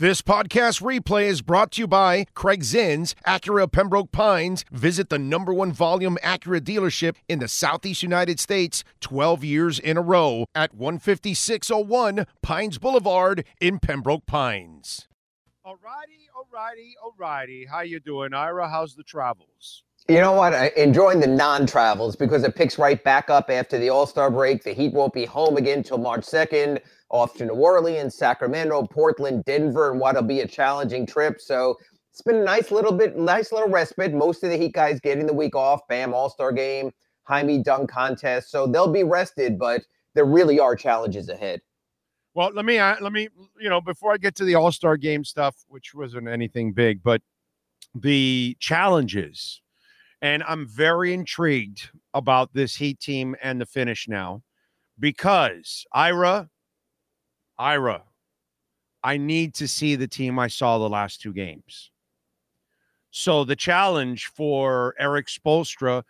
This podcast replay is brought to you by Craig Zinn's, Acura Pembroke Pines. Visit the number one volume Acura dealership in the Southeast United States 12 years in a row at 15601 Pines Boulevard in Pembroke Pines. Alrighty, alrighty, alrighty. How you doing, Ira? How's the travels? You know what? I enjoying the non-travels because it picks right back up after the All-Star break. The Heat won't be home again until March 2nd off to New Orleans, Sacramento, Portland, Denver, and what'll be a challenging trip. So it's been a nice little bit, nice little respite. Most of the Heat guys getting the week off. Bam, All Star game, Jaime dunk contest. So they'll be rested, but there really are challenges ahead. Well, let me let me you know before I get to the All Star game stuff, which wasn't anything big, but the challenges, and I'm very intrigued about this Heat team and the finish now, because Ira, Ira, I need to see the team I saw the last two games. So the challenge for Erik Spoelstra,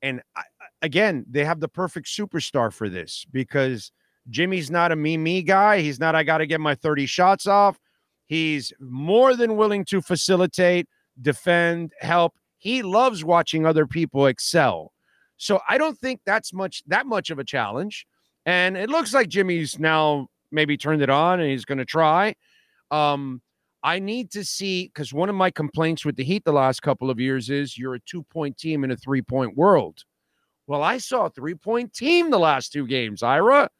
and I, again, they have the perfect superstar for this because Jimmy's not a me me guy. He's not. I got to get my thirty shots off. He's more than willing to facilitate, defend, help. He loves watching other people excel. So I don't think that's much that much of a challenge. And it looks like Jimmy's now maybe turned it on and he's going to try. Um, I need to see because one of my complaints with the Heat the last couple of years is you're a two point team in a three point world. Well, I saw a three point team the last two games, Ira.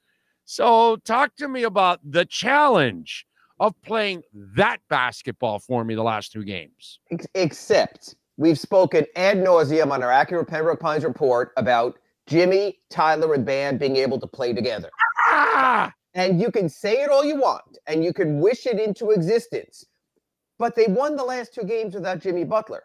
So talk to me about the challenge of playing that basketball for me the last two games. Except we've spoken ad nauseum on our Acura Pembroke Pines report about Jimmy, Tyler, and Bam being able to play together. Ah! And you can say it all you want and you can wish it into existence. But they won the last two games without Jimmy Butler.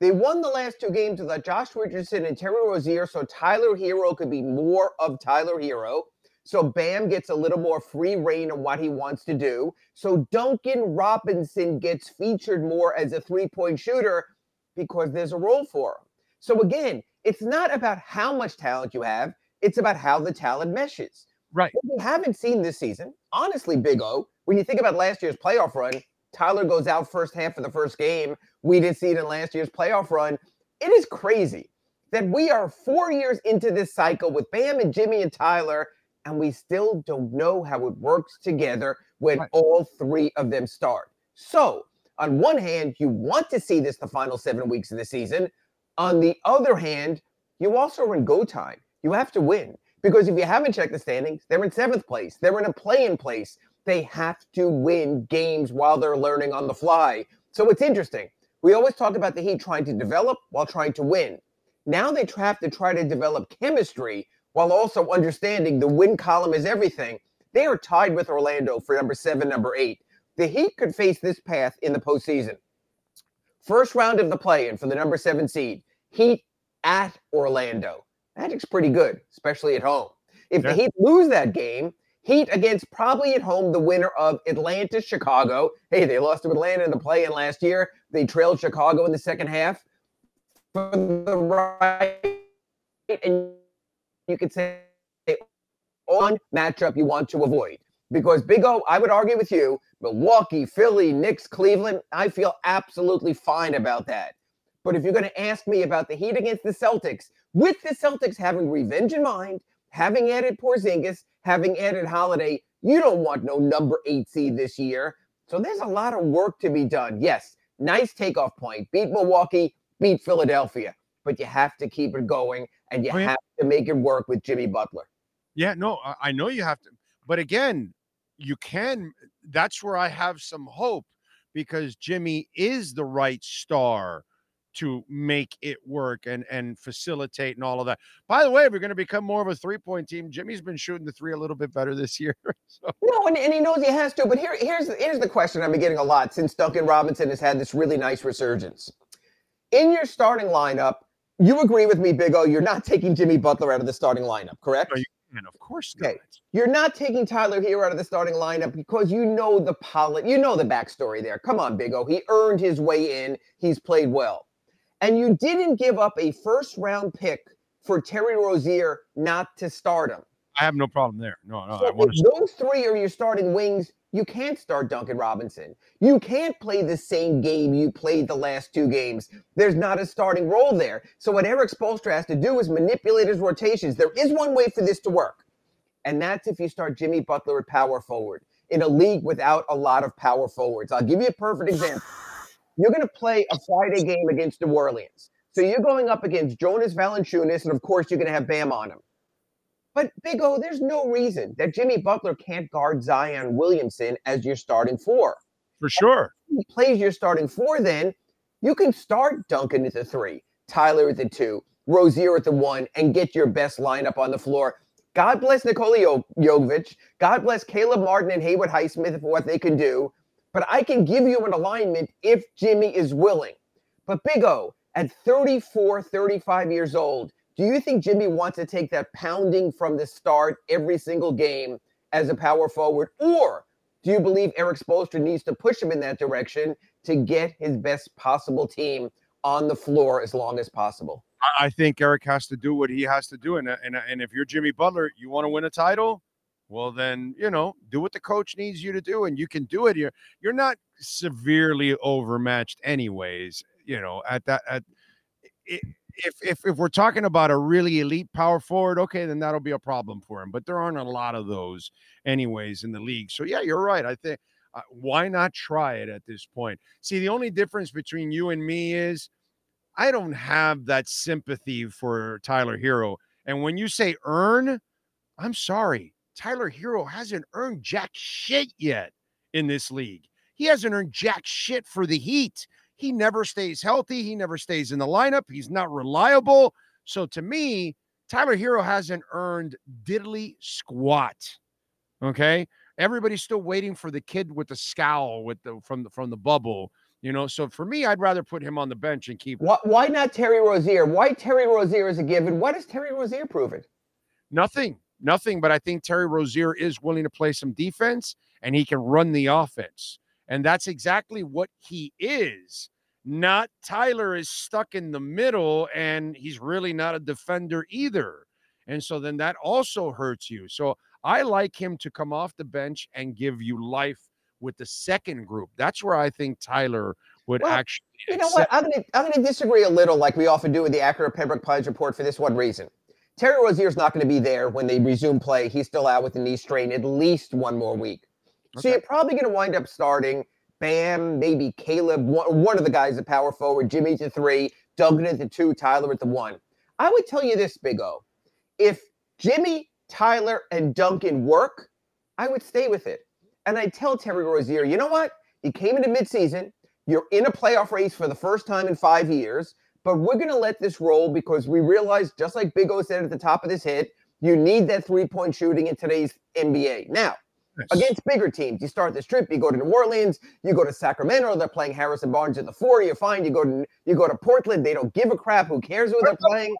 They won the last two games without Josh Richardson and Terry Rozier, so Tyler Herro could be more of Tyler Herro. So Bam gets a little more free reign of what he wants to do. So Duncan Robinson gets featured more as a three point shooter because there's a role for him. So again, it's not about how much talent you have, it's about how the talent meshes. Right. What we haven't seen this season, honestly, Big O, when you think about last year's playoff run, Tyler goes out first half of the first game. We didn't see it in last year's playoff run. It is crazy that we are four years into this cycle with Bam and Jimmy and Tyler, and we still don't know how it works together when right. all three of them start. So, on one hand, you want to see this the final seven weeks of the season. On the other hand, you also are in go time. You have to win. Because if you haven't checked the standings, they're in seventh place. They're in a play-in place. They have to win games while they're learning on the fly. So it's interesting. We always talk about the Heat trying to develop while trying to win. Now they have to try to develop chemistry while also understanding the win column is everything. They are tied with Orlando for number seven, number eight. The Heat could face this path in the postseason. First round of the play-in for the number seven seed. Heat at Orlando. Magic's pretty good, especially at home. If yeah. the Heat lose that game, Heat against probably at home the winner of Atlanta Chicago. Hey, they lost to Atlanta in the play in last year. They trailed Chicago in the second half. For the right, and you could say on matchup you want to avoid. Because Big O, I would argue with you, Milwaukee, Philly, Knicks, Cleveland, I feel absolutely fine about that. But if you're going to ask me about the Heat against the Celtics, with the Celtics having revenge in mind, having added Porzingis, having added Holiday, you don't want no number eight seed this year. So there's a lot of work to be done. Yes, nice takeoff point. Beat Milwaukee, beat Philadelphia, but you have to keep it going and you oh, yeah. have to make it work with Jimmy Butler. Yeah, no, I know you have to. But again, you can. That's where I have some hope because Jimmy is the right star to make it work and and facilitate and all of that. By the way, if we're going to become more of a three point team. Jimmy's been shooting the three a little bit better this year. So. No, and, and he knows he has to. But here, here's here's the question I've been getting a lot since Duncan Robinson has had this really nice resurgence. In your starting lineup, you agree with me, Big O. You're not taking Jimmy Butler out of the starting lineup, correct? No, and of course okay. You're not taking Tyler Herro out of the starting lineup because you know the pilot, you know the backstory there. Come on, Big O. He earned his way in. He's played well and you didn't give up a first round pick for Terry Rozier not to start him. I have no problem there. No, no. So I want to. those three are your starting wings. You can't start Duncan Robinson. You can't play the same game you played the last two games. There's not a starting role there. So what Erik Spoelstra has to do is manipulate his rotations. There is one way for this to work, and that's if you start Jimmy Butler at power forward in a league without a lot of power forwards. I'll give you a perfect example. You're going to play a Friday game against New Orleans. So you're going up against Jonas Valanciunas, and of course you're going to have Bam on him. But Big O, there's no reason that Jimmy Butler can't guard Zion Williamson as your starting four. For sure. He plays your starting four, then you can start Duncan at the three, Tyler at the two, Rozier at the one, and get your best lineup on the floor. God bless Nikola jo- Jovic. God bless Caleb Martin and Haywood Highsmith for what they can do. But I can give you an alignment if Jimmy is willing. But Big O, at 34, 35 years old, do you think Jimmy wants to take that pounding from the start every single game as a power forward? Or do you believe Erik Spoelstra needs to push him in that direction to get his best possible team on the floor as long as possible? I- think Erik has to do what he has to do, and uh, and uh, and if you're Jimmy Butler, you want to win a title, well then you know do what the coach needs you to do, and you can do it. You're you're not severely overmatched, anyways. You know at that at i- if if if we're talking about a really elite power forward, okay, then that'll be a problem for him. But there aren't a lot of those, anyways, in the league. So yeah, you're right. I think uh, why not try it at this point? See, the only difference between you and me is I don't have that sympathy for Tyler Herro. And when you say earn, I'm sorry. Tyler Herro hasn't earned jack shit yet in this league. He hasn't earned jack shit for the Heat. He never stays healthy. He never stays in the lineup. He's not reliable. So to me, Tyler Herro hasn't earned diddly squat. Okay. Everybody's still waiting for the kid with the scowl with the from the from the bubble. You know, so for me, I'd rather put him on the bench and keep Why, why not Terry Rozier? Why Terry Rozier is a given? What has Terry Rozier proven? Nothing, nothing. But I think Terry Rozier is willing to play some defense and he can run the offense. And that's exactly what he is. Not Tyler is stuck in the middle and he's really not a defender either. And so then that also hurts you. So I like him to come off the bench and give you life with the second group. That's where I think Tyler would Well, actually. You know what? I'm gonna I'm gonna disagree a little, like we often do with the Acura Pembroke Pines report for this one reason. Terry Rozier's not going to be there when they resume play. He's still out with a knee strain at least one more week. So you're probably going to wind up starting Bam, maybe Caleb, one, of the guys at power forward, Jimmy at three, Duncan at the two, Tyler at the one. I would tell you this, Big O. If Jimmy, Tyler, and Duncan work, I would stay with it. And I tell Terry Rozier, you know what? He came into midseason. You're in a playoff race for the first time in five years, but we're going to let this roll because we realize, just like Big O said at the top of this hit, you need that three point shooting in today's NBA. Now, Against bigger teams, you start this trip, you go to New Orleans, you go to Sacramento, they're playing Harrison Barnes at the four, you're fine. You go to you go to Portland, they don't give a crap. Who cares who they're playing?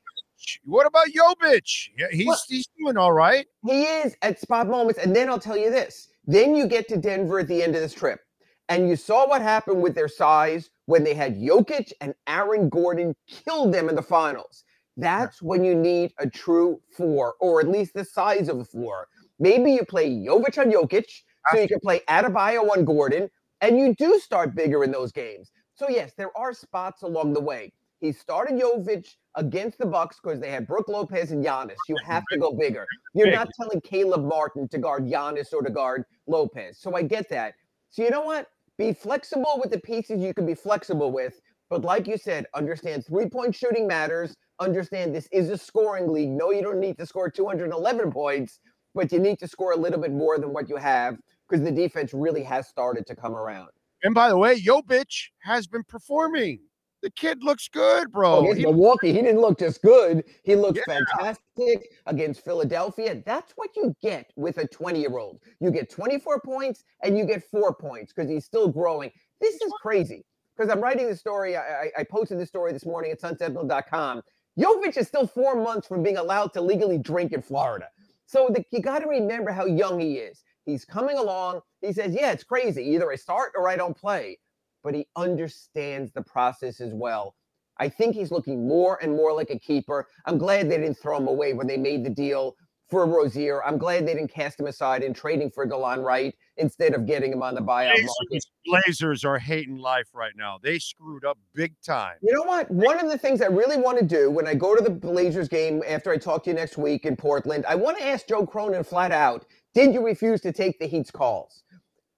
What about Jovic? Yeah, he's he's doing all right. He is at spot moments. And then I'll tell you this. Then you get to Denver at the end of this trip. And you saw what happened with their size when they had Jokic and Aaron Gordon killed them in the finals. That's when you need a true four, or at least the size of a four. Maybe you play Jovic on Jokic, so you can play Adebayo on Gordon, and you do start bigger in those games. So yes, there are spots along the way. He started Jovic against the Bucks because they had Brook Lopez and Giannis. You have to go bigger. You're not telling Caleb Martin to guard Giannis or to guard Lopez. So I get that. So you know what? Be flexible with the pieces you can be flexible with. But like you said, understand three point shooting matters. Understand this is a scoring league. No, you don't need to score 211 points, but you need to score a little bit more than what you have because the defense really has started to come around. And by the way, Jovic has been performing. The kid looks good, bro. Oh, against He- Milwaukee, he didn't look just good. He looked Yeah. fantastic against Philadelphia. That's what you get with a 20 year old. You get 24 points and you get four points because he's still growing. This is crazy because I'm writing the story. I, I- I posted the story this morning at sunsentinel.com. Jovic is still four months from being allowed to legally drink in Florida. So the, you got to remember how young he is. He's coming along. He says, Yeah, it's crazy. Either I start or I don't play. But he understands the process as well. I think he's looking more and more like a keeper. I'm glad they didn't throw him away when they made the deal for Rozier. I'm glad they didn't cast him aside in trading for Delon Wright instead of getting him on the buyout Blazers, market. Blazers are hating life right now. They screwed up big time. You know what? One of the things I really want to do when I go to the Blazers game after I talk to you next week in Portland, I want to ask Joe Cronin flat out, did you refuse to take the Heat's calls?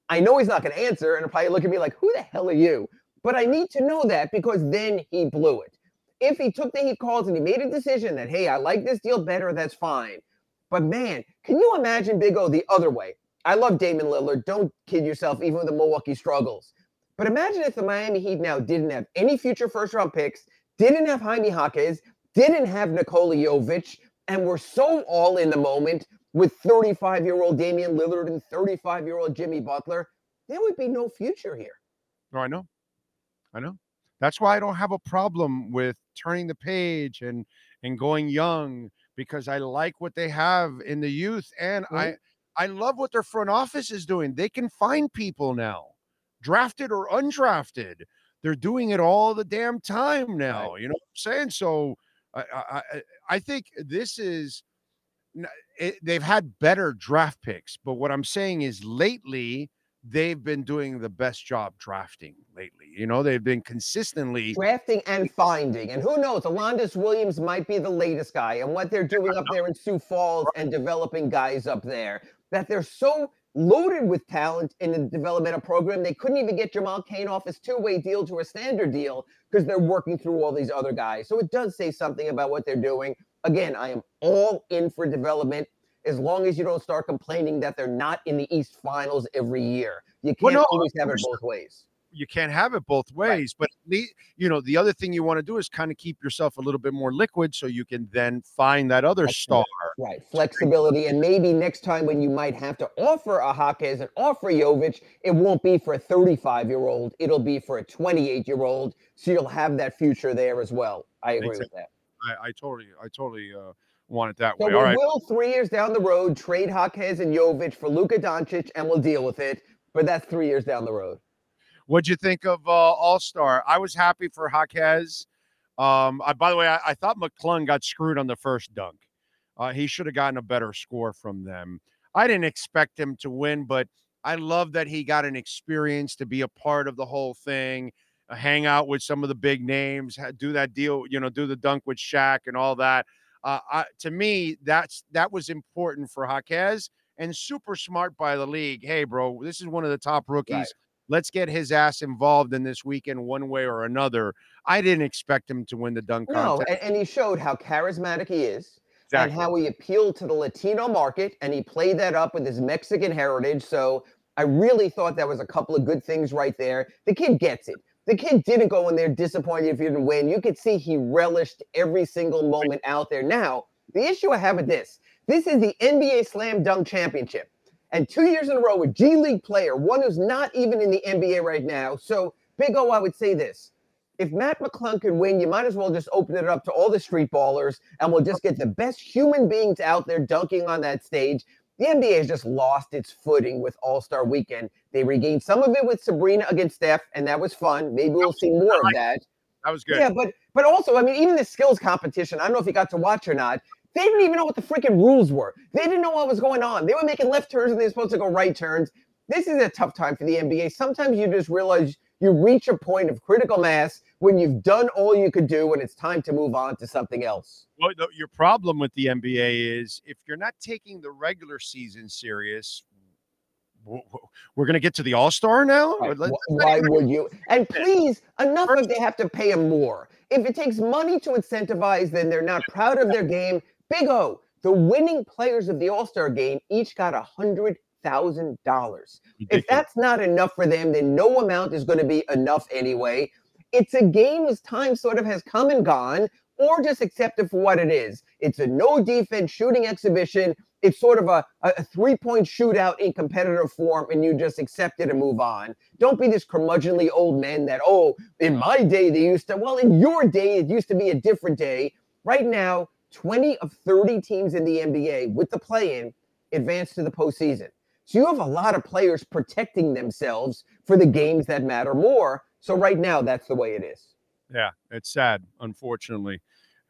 I know he's not going to answer and he'll probably look at me like, who the hell are you? But I need to know that because then he blew it. If he took the Heat calls and he made a decision that, hey, I like this deal better, that's fine. But man, can you imagine Big O the other way? I love Damian Lillard. Don't kid yourself, even with the Milwaukee struggles. But imagine if the Miami Heat now didn't have any future first round picks, didn't have Jaime Jaquez, didn't have Nikola Jovic, and were so all in the moment with 35 year old Damian Lillard and 35 year old Jimmy Butler. There would be no future here. No, I know. I know. That's why I don't have a problem with turning the page and and going young because I like what they have in the youth and mm-hmm. I I love what their front office is doing. They can find people now, drafted or undrafted. They're doing it all the damn time now. Right. You know what I'm saying? So I I, I think this is it, they've had better draft picks, but what I'm saying is lately they've been doing the best job drafting lately. You know, they've been consistently drafting and finding. And who knows, Alondes Williams might be the latest guy. And what they're doing up there in Sioux Falls and developing guys up there, that they're so loaded with talent in the developmental program, they couldn't even get Jamal Cain off his two-way deal to a standard deal because they're working through all these other guys. So it does say something about what they're doing. Again, I am all in for development as long as you don't start complaining that they're not in the East Finals every year. You can't well, no, always have it both ways. You can't have it both ways, right. but the, you know the other thing you want to do is kind of keep yourself a little bit more liquid, so you can then find that other star. Right, flexibility, and maybe next time when you might have to offer a Jaquez and offer Jovic, it won't be for a 35 year old; it'll be for a 28 year old. So you'll have that future there as well. I agree exactly. with that. I, I totally, I totally uh, want it that so way. we right. will three years down the road trade Jaquez and Jovic for Luka Doncic, and we'll deal with it. But that's three years down the road. What'd you think of uh, All Star? I was happy for Jaquez. Um, I, by the way, I, I, thought McClung got screwed on the first dunk. Uh, he should have gotten a better score from them. I didn't expect him to win, but I love that he got an experience to be a part of the whole thing, uh, hang out with some of the big names, do that deal, you know, do the dunk with Shaq and all that. Uh, I, to me, that's that was important for Jaquez and super smart by the league. Hey, bro, this is one of the top rookies. Right. Let's get his ass involved in this weekend one way or another. I didn't expect him to win the dunk no, contest. And, and he showed how charismatic he is. Exactly. and how he appealed to the Latino market and he played that up with his Mexican heritage. So I really thought that was a couple of good things right there. The kid gets it the kid didn't go in there disappointed if he didn't win. You could see he relished every single moment out there. Now, the issue I have with this this is the NBA Slam Dunk Championship. And two years in a row with G League player, one who's not even in the NBA right now. So, Big O, I would say this. If Mac McClung can win, you might as well just open it up to all the street ballers and we'll just get the best human beings out there dunking on that stage. The NBA has just lost its footing with All Star Weekend. They regained some of it with Sabrina against Steph, and that was fun. Maybe we'll see more of that. That was good. Yeah, but but also, I mean, even the skills competition. I don't know if you got to watch or not. They didn't even know what the freaking rules were. They didn't know what was going on. They were making left turns and they were supposed to go right turns. This is a tough time for the NBA. Sometimes you just realize you reach a point of critical mass when you've done all you could do and it's time to move on to something else. Well, your problem with the NBA is if you're not taking the regular season serious, we're going to get to the All Star now. Right. Why would you? And please, enough of they have to pay him more. If it takes money to incentivize, then they're not proud of their game. Big O, the winning players of the All Star game each got a hundred thousand dollars. If that's not enough for them, then no amount is going to be enough anyway. It's a game as time sort of has come and gone, or just accept it for what it is. It's a no defense shooting exhibition. It's sort of a, a three point shootout in competitive form, and you just accept it and move on. Don't be this curmudgeonly old man that, oh, in my day they used to, well, in your day it used to be a different day. Right now, 20 of 30 teams in the NBA with the play in advance to the postseason. So you have a lot of players protecting themselves for the games that matter more. So right now, that's the way it is. Yeah, it's sad, unfortunately.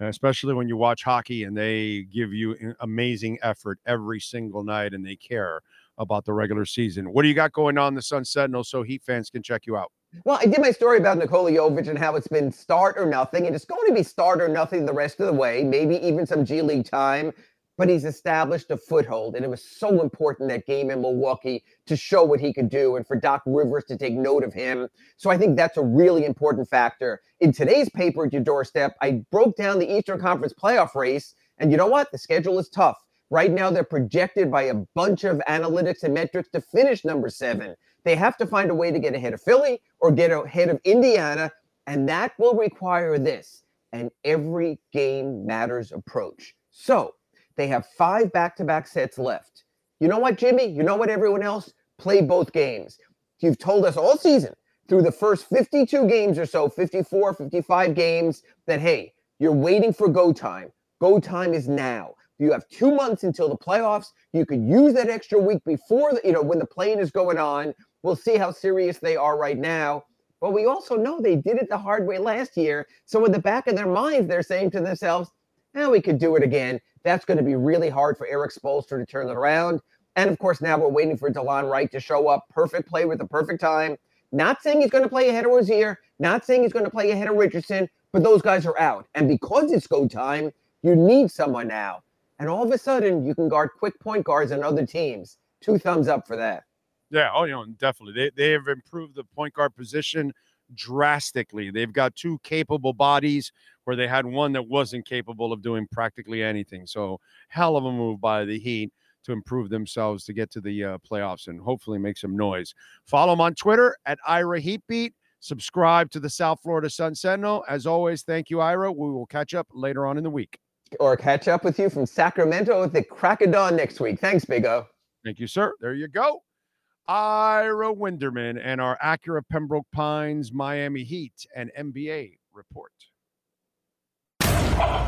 especially when you watch hockey and they give you amazing effort every single night and they care about the regular season. What do you got going on the Sun Sentinel so Heat fans can check you out? Well, I did my story about Nikola Jovic and how it's been start or nothing, and it's going to be start or nothing the rest of the way, maybe even some G League time. But he's established a foothold, and it was so important that game in Milwaukee to show what he could do and for Doc Rivers to take note of him. So I think that's a really important factor. In today's paper at your doorstep, I broke down the Eastern Conference playoff race, and you know what? The schedule is tough. Right now, they're projected by a bunch of analytics and metrics to finish number seven. They have to find a way to get ahead of Philly or get ahead of Indiana, and that will require this an every game matters approach. So they have five back to back sets left. You know what, Jimmy? You know what, everyone else? Play both games. You've told us all season through the first 52 games or so, 54, 55 games, that hey, you're waiting for go time. Go time is now. You have two months until the playoffs. You could use that extra week before, the, you know, when the plane is going on. We'll see how serious they are right now. But we also know they did it the hard way last year. So in the back of their minds, they're saying to themselves, "Now we could do it again." That's going to be really hard for Erik Spoelstra to turn it around. And of course, now we're waiting for Delon Wright to show up. Perfect play with the perfect time. Not saying he's going to play ahead of Rozier. Not saying he's going to play ahead of Richardson. But those guys are out. And because it's go time, you need someone now. And all of a sudden, you can guard quick point guards on other teams. Two thumbs up for that. Yeah, oh, you know, definitely. They they have improved the point guard position drastically. They've got two capable bodies where they had one that wasn't capable of doing practically anything. So, hell of a move by the Heat to improve themselves to get to the uh, playoffs and hopefully make some noise. Follow them on Twitter at Ira Heatbeat. Subscribe to the South Florida Sun Sentinel. As always, thank you, Ira. We will catch up later on in the week or catch up with you from Sacramento at the crack of dawn next week. Thanks, Big O. Thank you, sir. There you go. Ira Winderman and our Acura Pembroke Pines Miami Heat and NBA report.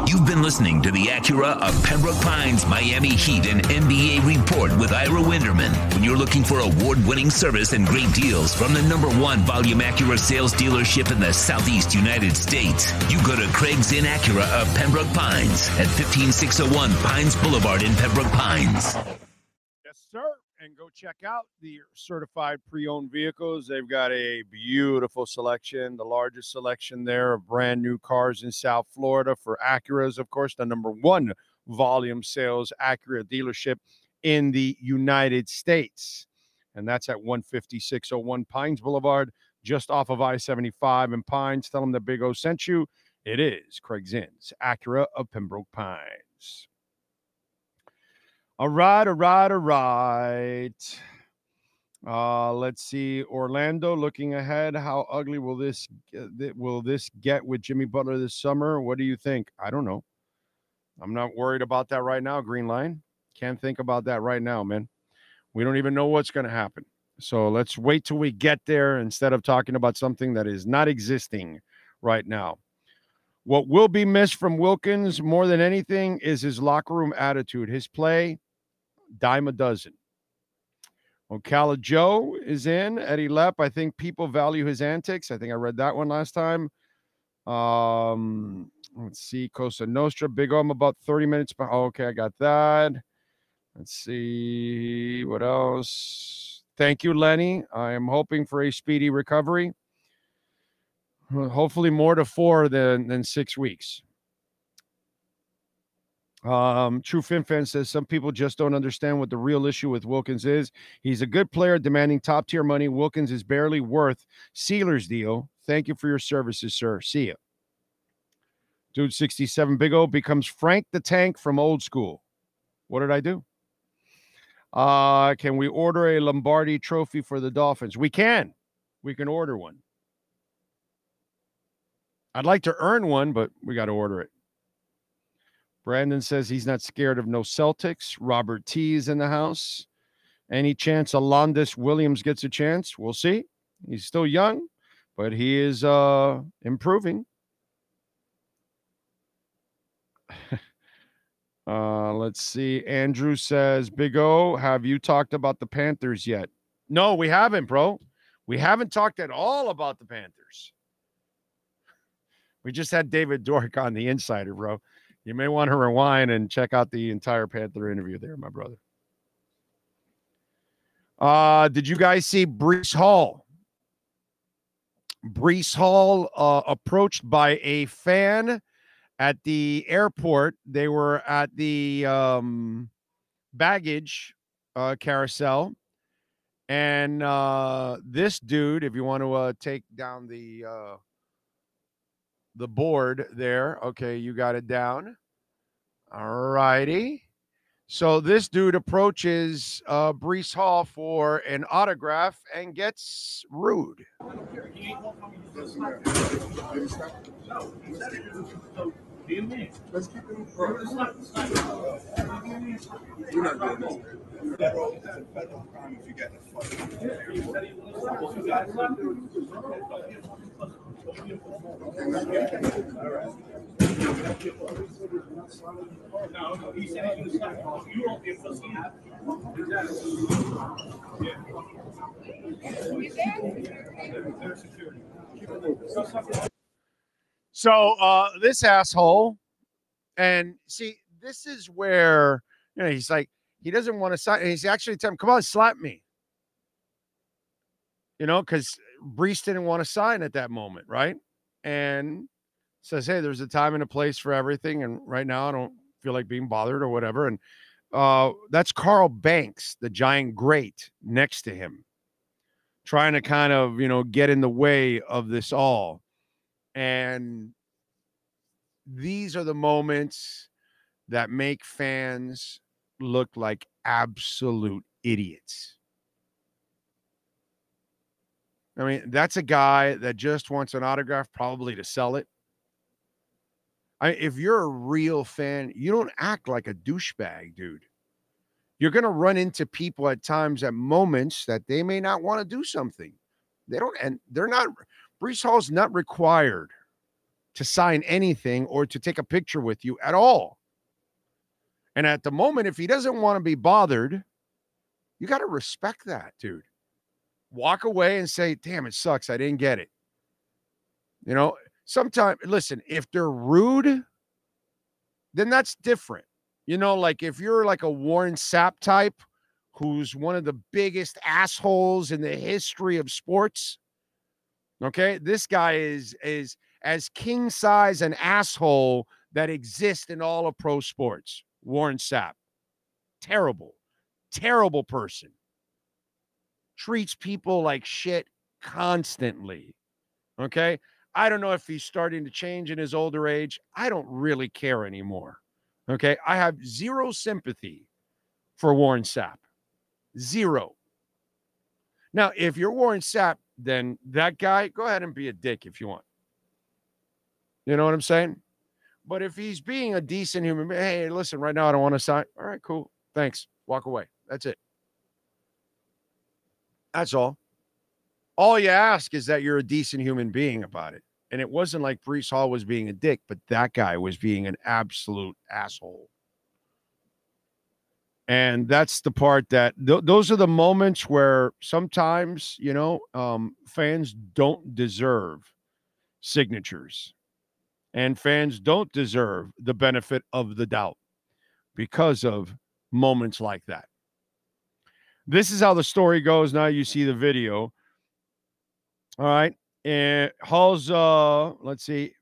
You've been listening to the Acura of Pembroke Pines Miami Heat and NBA report with Ira Winderman. When you're looking for award winning service and great deals from the number one volume Acura sales dealership in the Southeast United States, you go to Craig Zinn's Acura of Pembroke Pines at 15601 Pines Boulevard in Pembroke Pines. And go check out the certified pre-owned vehicles. They've got a beautiful selection, the largest selection there of brand new cars in South Florida for Acuras, of course, the number one volume sales Acura dealership in the United States. And that's at 15601 Pines Boulevard, just off of I-75 in Pines. Tell them the Big O sent you. It is Craig Zinn's Acura of Pembroke Pines. All right, all right, all right. Uh, let's see. Orlando looking ahead. How ugly will this will this get with Jimmy Butler this summer? What do you think? I don't know. I'm not worried about that right now. Green line. Can't think about that right now, man. We don't even know what's going to happen. So let's wait till we get there instead of talking about something that is not existing right now. What will be missed from Wilkins more than anything is his locker room attitude, his play, dime a dozen. Ocala Joe is in. Eddie Lepp. I think people value his antics. I think I read that one last time. Um, let's see. Cosa Nostra. Big O. I'm about 30 minutes. Behind. Oh, okay, I got that. Let's see. What else? Thank you, Lenny. I am hoping for a speedy recovery. Hopefully, more to four than, than six weeks. Um, True Fin Fan says some people just don't understand what the real issue with Wilkins is. He's a good player demanding top tier money. Wilkins is barely worth Sieler's deal. Thank you for your services, sir. See ya. Dude 67 Big O becomes Frank the Tank from old school. What did I do? Uh, can we order a Lombardi trophy for the Dolphins? We can. We can order one. I'd like to earn one, but we got to order it. Brandon says he's not scared of no Celtics. Robert T is in the house. Any chance Alondes Williams gets a chance? We'll see. He's still young, but he is uh improving. uh let's see. Andrew says, Big O, have you talked about the Panthers yet? No, we haven't, bro. We haven't talked at all about the Panthers. We just had David Dwork on the Insider, bro. You may want to rewind and check out the entire Panther interview there, my brother. Uh, did you guys see Breece Hall? Breece Hall uh, approached by a fan at the airport. They were at the um, baggage uh, carousel. And uh, this dude, if you want to uh, take down the uh, the board there, okay, you got it down. All righty. So this dude approaches uh, Breece Hall for an autograph and gets rude. Let's keep it You're not doing this. Federal, a federal crime if you get No, no, he said. You won't be that. Security. So uh, this asshole, and see, this is where you know he's like he doesn't want to sign. He's actually telling him, "Come on, slap me." You know, because Breece didn't want to sign at that moment, right? And says, "Hey, there's a time and a place for everything, and right now I don't feel like being bothered or whatever." And uh, that's Carl Banks, the giant great, next to him, trying to kind of you know get in the way of this all. And these are the moments that make fans look like absolute idiots. I mean, that's a guy that just wants an autograph, probably to sell it. I, if you're a real fan, you don't act like a douchebag, dude. You're going to run into people at times, at moments that they may not want to do something. They don't, and they're not. Breece Hall's not required to sign anything or to take a picture with you at all. And at the moment, if he doesn't want to be bothered, you got to respect that, dude. Walk away and say, damn, it sucks. I didn't get it. You know, sometimes, listen, if they're rude, then that's different. You know, like if you're like a Warren Sapp type who's one of the biggest assholes in the history of sports, okay, this guy is, is, as king size an asshole that exists in all of pro sports. Warren Sapp. Terrible, terrible person. Treats people like shit constantly. Okay. I don't know if he's starting to change in his older age. I don't really care anymore. Okay. I have zero sympathy for Warren Sapp. Zero. Now, if you're Warren Sapp, then that guy, go ahead and be a dick if you want. You know what I'm saying? But if he's being a decent human being, hey, listen, right now I don't want to sign. All right, cool. Thanks. Walk away. That's it. That's all. All you ask is that you're a decent human being about it. And it wasn't like Breece Hall was being a dick, but that guy was being an absolute asshole. And that's the part that th- those are the moments where sometimes, you know, um, fans don't deserve signatures and fans don't deserve the benefit of the doubt because of moments like that. This is how the story goes. Now you see the video. All right. And Hall's uh let's see.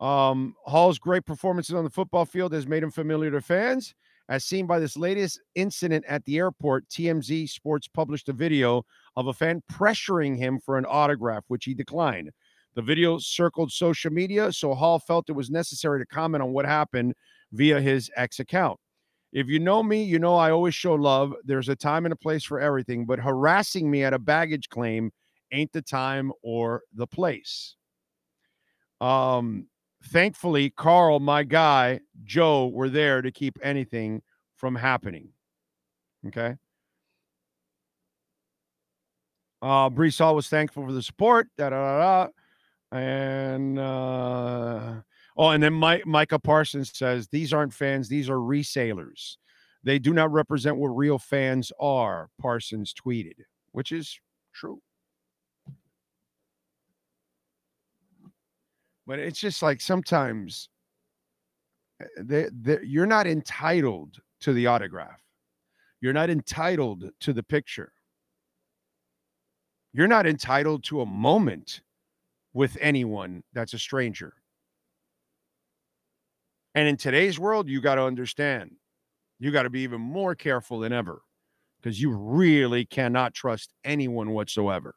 Um Hall's great performances on the football field has made him familiar to fans. As seen by this latest incident at the airport, TMZ Sports published a video of a fan pressuring him for an autograph, which he declined. The video circled social media, so Hall felt it was necessary to comment on what happened via his ex account. If you know me, you know I always show love. There's a time and a place for everything, but harassing me at a baggage claim ain't the time or the place. Um, thankfully, Carl, my guy, Joe were there to keep anything from happening. Okay. Uh, Breece Hall was thankful for the support. Da, da, da, da. And uh, oh, and then Mike, Micah Parsons says these aren't fans; these are resellers. They do not represent what real fans are. Parsons tweeted, which is true. But it's just like sometimes eh, they, they, you're not entitled to the autograph. You're not entitled to the picture. You're not entitled to a moment with anyone that's a stranger. And in today's world, you got to understand, you got to be even more careful than ever because you really cannot trust anyone whatsoever.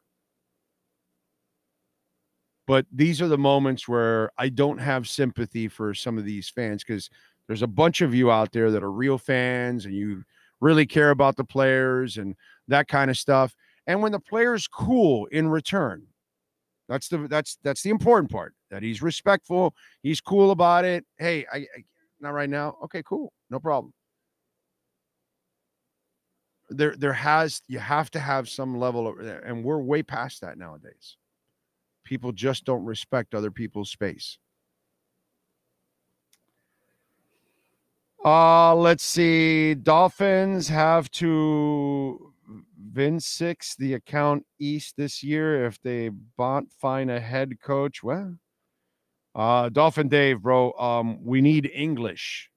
But these are the moments where I don't have sympathy for some of these fans because there's a bunch of you out there that are real fans and you really care about the players and that kind of stuff. And when the player's cool in return, that's the that's that's the important part. That he's respectful, he's cool about it. Hey, I, I not right now. Okay, cool, no problem. There there has you have to have some level of, and we're way past that nowadays. People just don't respect other people's space. Uh, let's see. Dolphins have to Vin six the account East this year if they bought find a head coach. Well, uh, Dolphin Dave, bro. Um, we need English.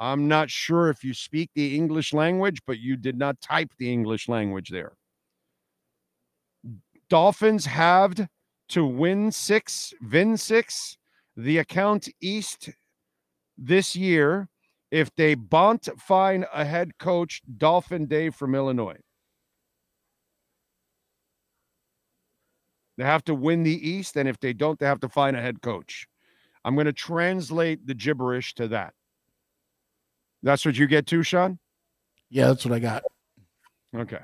I'm not sure if you speak the English language, but you did not type the English language there. Dolphins have to win six, Vin six, the account East this year if they bunt find a head coach, Dolphin Dave from Illinois. They have to win the East, and if they don't, they have to find a head coach. I'm going to translate the gibberish to that. That's what you get too, Sean? Yeah, that's what I got. Okay.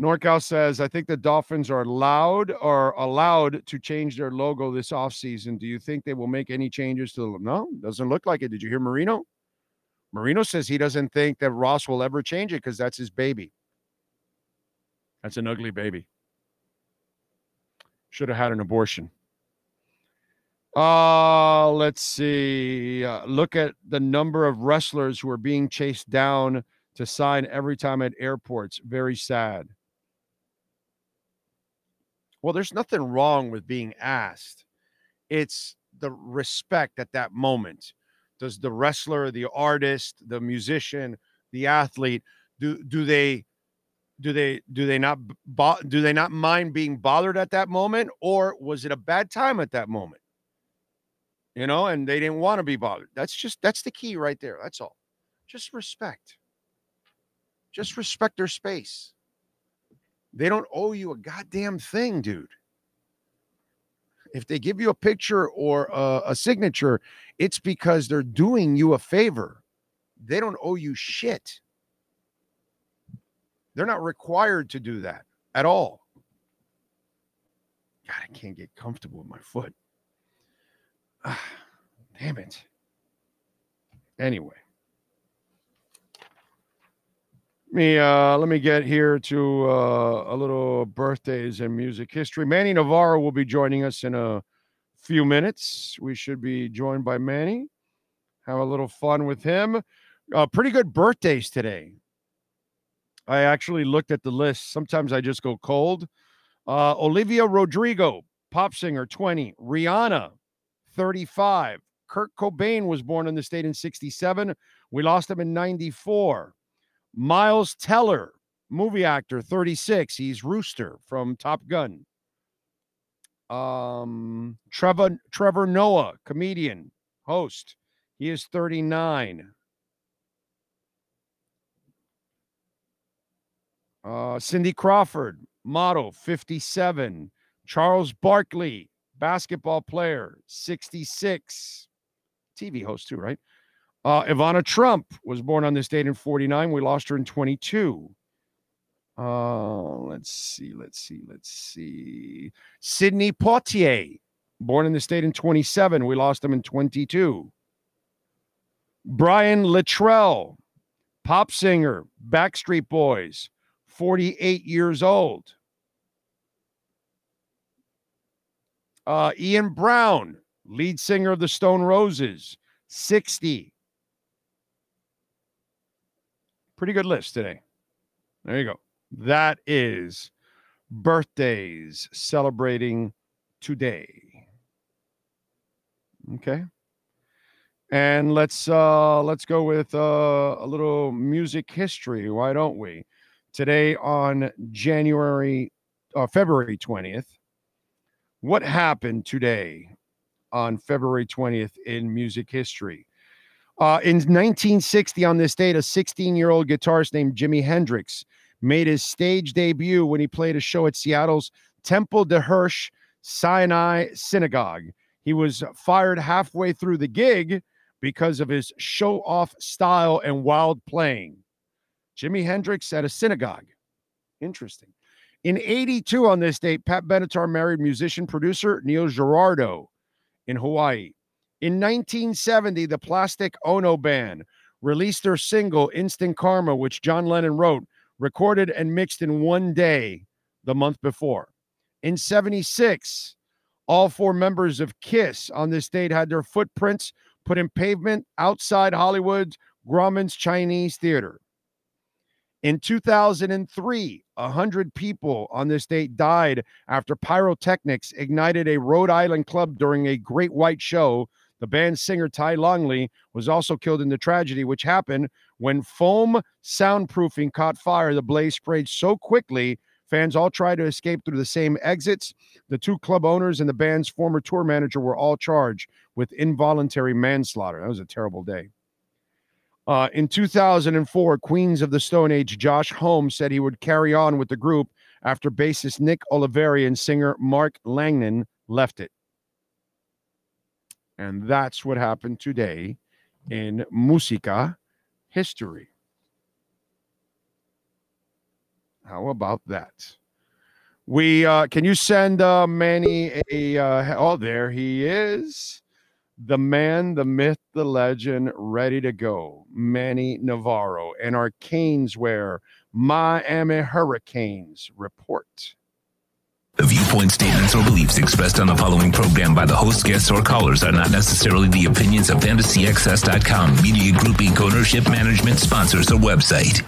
NorCal says, I think the Dolphins are allowed or allowed to change their logo this offseason. Do you think they will make any changes to the no? Doesn't look like it. Did you hear Marino? Marino says he doesn't think that Ross will ever change it because that's his baby. That's an ugly baby. Should have had an abortion. Uh, let's see. Uh, look at the number of wrestlers who are being chased down to sign every time at airports. Very sad. Well, there's nothing wrong with being asked. It's the respect at that moment. Does the wrestler, the artist, the musician, the athlete do do they do they do they not bo- do they not mind being bothered at that moment or was it a bad time at that moment? You know, and they didn't want to be bothered. That's just that's the key right there. That's all. Just respect. Just respect their space. They don't owe you a goddamn thing, dude. If they give you a picture or a, a, signature, it's because they're doing you a favor. They don't owe you shit. They're not required to do that at all. God, I can't get comfortable with my foot. Ah, damn it. Anyway. Me uh, let me get here to uh, a little birthdays and music history. Manny Navarro will be joining us in a few minutes. We should be joined by Manny. Have a little fun with him. Uh, pretty good birthdays today. I actually looked at the list. Sometimes I just go cold. Uh, Olivia Rodrigo, pop singer, 20. Rihanna, 35. Kurt Cobain was born in the state in 67. We lost him in 94. Miles Teller, movie actor, 36. He's Rooster from Top Gun. Um, Trevor Trevor Noah, comedian, host. He is 39. Uh, Cindy Crawford, model, 57. Charles Barkley, basketball player, 66. TV host, too, right? Uh, Ivana Trump was born on this date in 49. We lost her in 22. Uh, let's see, let's see, let's see. Sidney Poitier, born in the state in 27. We lost him in 22. Brian Littrell, pop singer, Backstreet Boys, 48 years old. Uh, Ian Brown, lead singer of the Stone Roses, 60. Pretty good list today. There you go. That is birthdays celebrating today. Okay. And let's uh let's go with uh, a little music history. Why don't we? Today on January uh, February 20th. What happened today on February 20th in music history? Uh, in 1960, on this date, a 16 year old guitarist named Jimi Hendrix made his stage debut when he played a show at Seattle's Temple de Hirsch Sinai Synagogue. He was fired halfway through the gig because of his show off style and wild playing. Jimi Hendrix at a synagogue. Interesting. In 82, on this date, Pat Benatar married musician producer Neil Giraldo in Hawaii. In 1970, the Plastic Ono Band released their single Instant Karma, which John Lennon wrote, recorded, and mixed in one day the month before. In 76, all four members of KISS on this date had their footprints put in pavement outside Hollywood's Grauman's Chinese Theater. In 2003, 100 people on this date died after pyrotechnics ignited a Rhode Island club during a Great White Show. The band's singer, Ty Longley, was also killed in the tragedy, which happened when foam soundproofing caught fire. The blaze spread so quickly, fans all tried to escape through the same exits. The two club owners and the band's former tour manager were all charged with involuntary manslaughter. That was a terrible day. Uh, in 2004, Queens of the Stone Age Josh Holmes said he would carry on with the group after bassist Nick Oliveri and singer Mark Lanegan left it. And that's what happened today in Musica history. How about that? We uh, can you send uh, Manny a uh, oh there he is the man, the myth, the legend, ready to go. Manny Navarro and our Caneswear Miami Hurricanes report. The viewpoint statements or beliefs expressed on the following program by the host, guests, or callers are not necessarily the opinions of FantasyXS.com, Media Group Inc. ownership, management, sponsors, or website.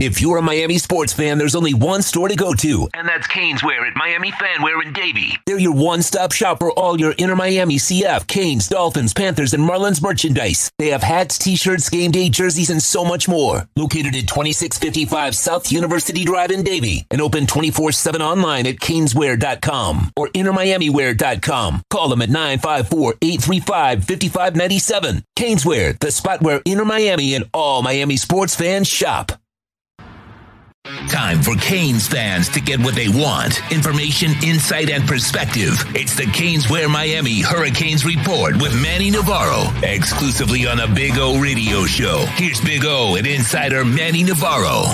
If you're a Miami sports fan, there's only one store to go to, and that's Caneswear at Miami Fanwear in Davie. They're your one-stop shop for all your Inter Miami CF, Canes, Dolphins, Panthers, and Marlins merchandise. They have hats, t-shirts, game day jerseys, and so much more. Located at 2655 South University Drive in Davie, and open 24-7 online at caneswear.com or innermiamiwear.com. Call them at 954-835-5597. Caneswear, the spot where Inter Miami and all Miami sports fans shop. Time for Canes fans to get what they want information, insight, and perspective. It's the Caneswear Miami Hurricanes Report with Manny Navarro, exclusively on the Big O Radio Show. Here's Big O and insider Manny Navarro.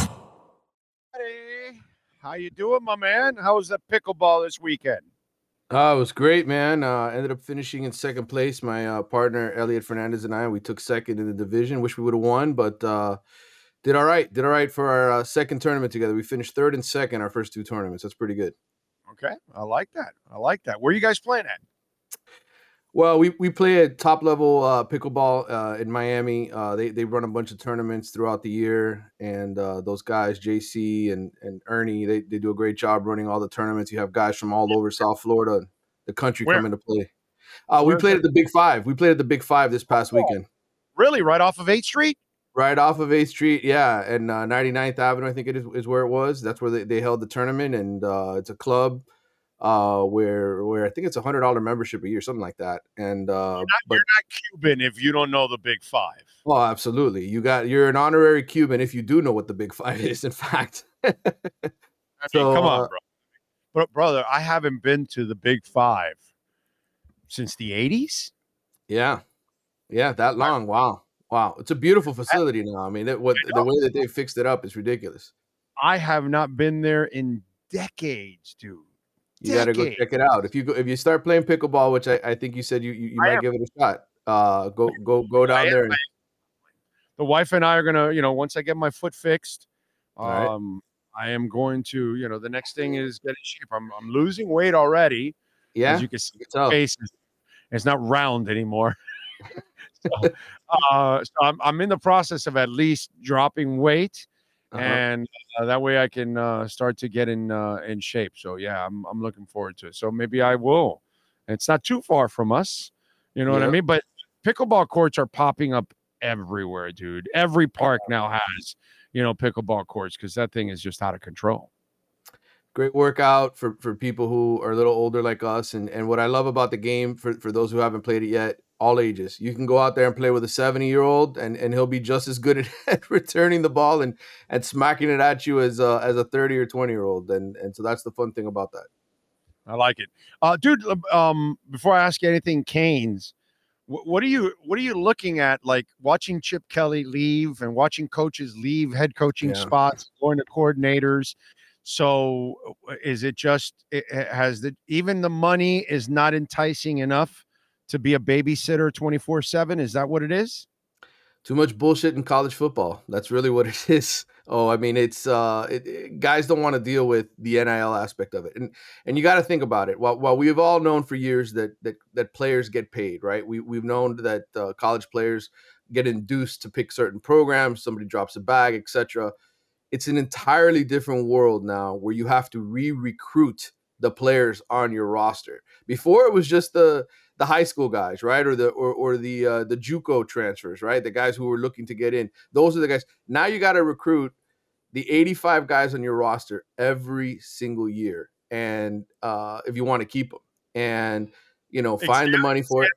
Hey, how you doing, my man? How was the pickleball this weekend? Uh, it was great, man. Uh, ended up finishing in second place. My uh, partner Elliot Fernandez and I, we took second in the division. Wish we would have won, but uh, did all right. Did all right for our uh, second tournament together. We finished third and second our first two tournaments. That's pretty good. Okay, I like that. I like that. Where are you guys playing at? Well, we, we play at top level uh, pickleball uh, in Miami. Uh, they they run a bunch of tournaments throughout the year, and uh, those guys, JC and and Ernie, they, they do a great job running all the tournaments. You have guys from all over South Florida, the country Where? coming to play. Uh, we Where's played at the Big Five. We played at the Big Five this past Oh. weekend. Really, right off of 8th Street? Right off of 8th Street, yeah, and uh, 99th Avenue, I think it is, is where it was. That's where they, they held the tournament, and uh, it's a club uh, where where I think it's a hundred dollar membership a year, something like that. And uh, but You're not Cuban if you don't know the Big Five. oh, absolutely, you got you're an honorary Cuban if you do know what the Big Five is. In fact, I mean, So, come on, uh, bro. But brother, I haven't been to the Big Five since the 80s. yeah, yeah, that long. Wow, wow, it's a beautiful facility now. I mean, it, what I the way that they fixed it up is ridiculous. I have not been there in decades, dude. You got to go check it out. If you go, if you start playing pickleball, which I, I think you said you you, you might am. give it a shot. Uh, go go go down there. And, The wife and I are gonna, you know, once I get my foot fixed, right. um, I am going to, you know, the next thing is get in shape. I'm, I'm losing weight already. yeah, As you can see, tell. face is it's not round anymore. so, uh, so I'm, I'm in the process of at least dropping weight, Uh-huh. and uh, that way I can uh, start to get in uh, in shape. So yeah, I'm I'm looking forward to it. So maybe I will. It's not too far from us. You know what I mean? But pickleball courts are popping up everywhere, dude. Every park now has, you know, pickleball courts because that thing is just out of control. great workout for for people who are a little older like us and and what i love about the game for for those who haven't played it yet all ages you can go out there and play with a 70 year old and and he'll be just as good at, at returning the ball and and smacking it at you as uh, as a 30 or 20 year old and and so that's the fun thing about that I like it, uh, dude. Um, before I ask you anything, Canes, wh- what are you what are you looking at? Like watching Chip Kelly leave and watching coaches leave head coaching Yeah. spots, going to coordinators. So uh, is it just it has the even the money is not enticing enough to be a babysitter twenty four seven? Is that what it is? too much bullshit in college football. That's really what it is. Oh i mean it's uh it, it- guys don't want to deal with the nil aspect of it. And and you got to think about it. While, while we've all known for years that that that players get paid right? We, we've known that uh, college players get induced to pick certain programs somebody drops a bag etc it's an entirely different world now where you have to re-recruit the players on your roster. Before it was just the the high school guys, right, or the or or the uh, the JUCO transfers, right, the guys who were looking to get in. Those are the guys. Now you got to recruit the 85 guys on your roster every single year, and uh, if you want to keep them, and you know, find the money for it.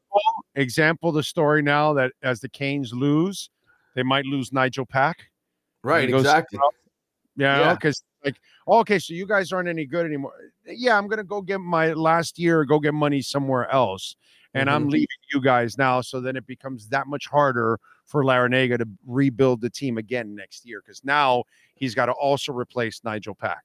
Example the story now that as the Canes lose, they might lose Nigel Pack. Right, exactly. Yeah, Yeah. because like, oh, okay, so you guys aren't any good anymore. Yeah, I'm gonna go get my last year, go get money somewhere else, and I'm Mhm. leaving you guys now. So then it becomes that much harder for Larrañaga to rebuild the team again next year because now he's got to also replace Nigel Pack.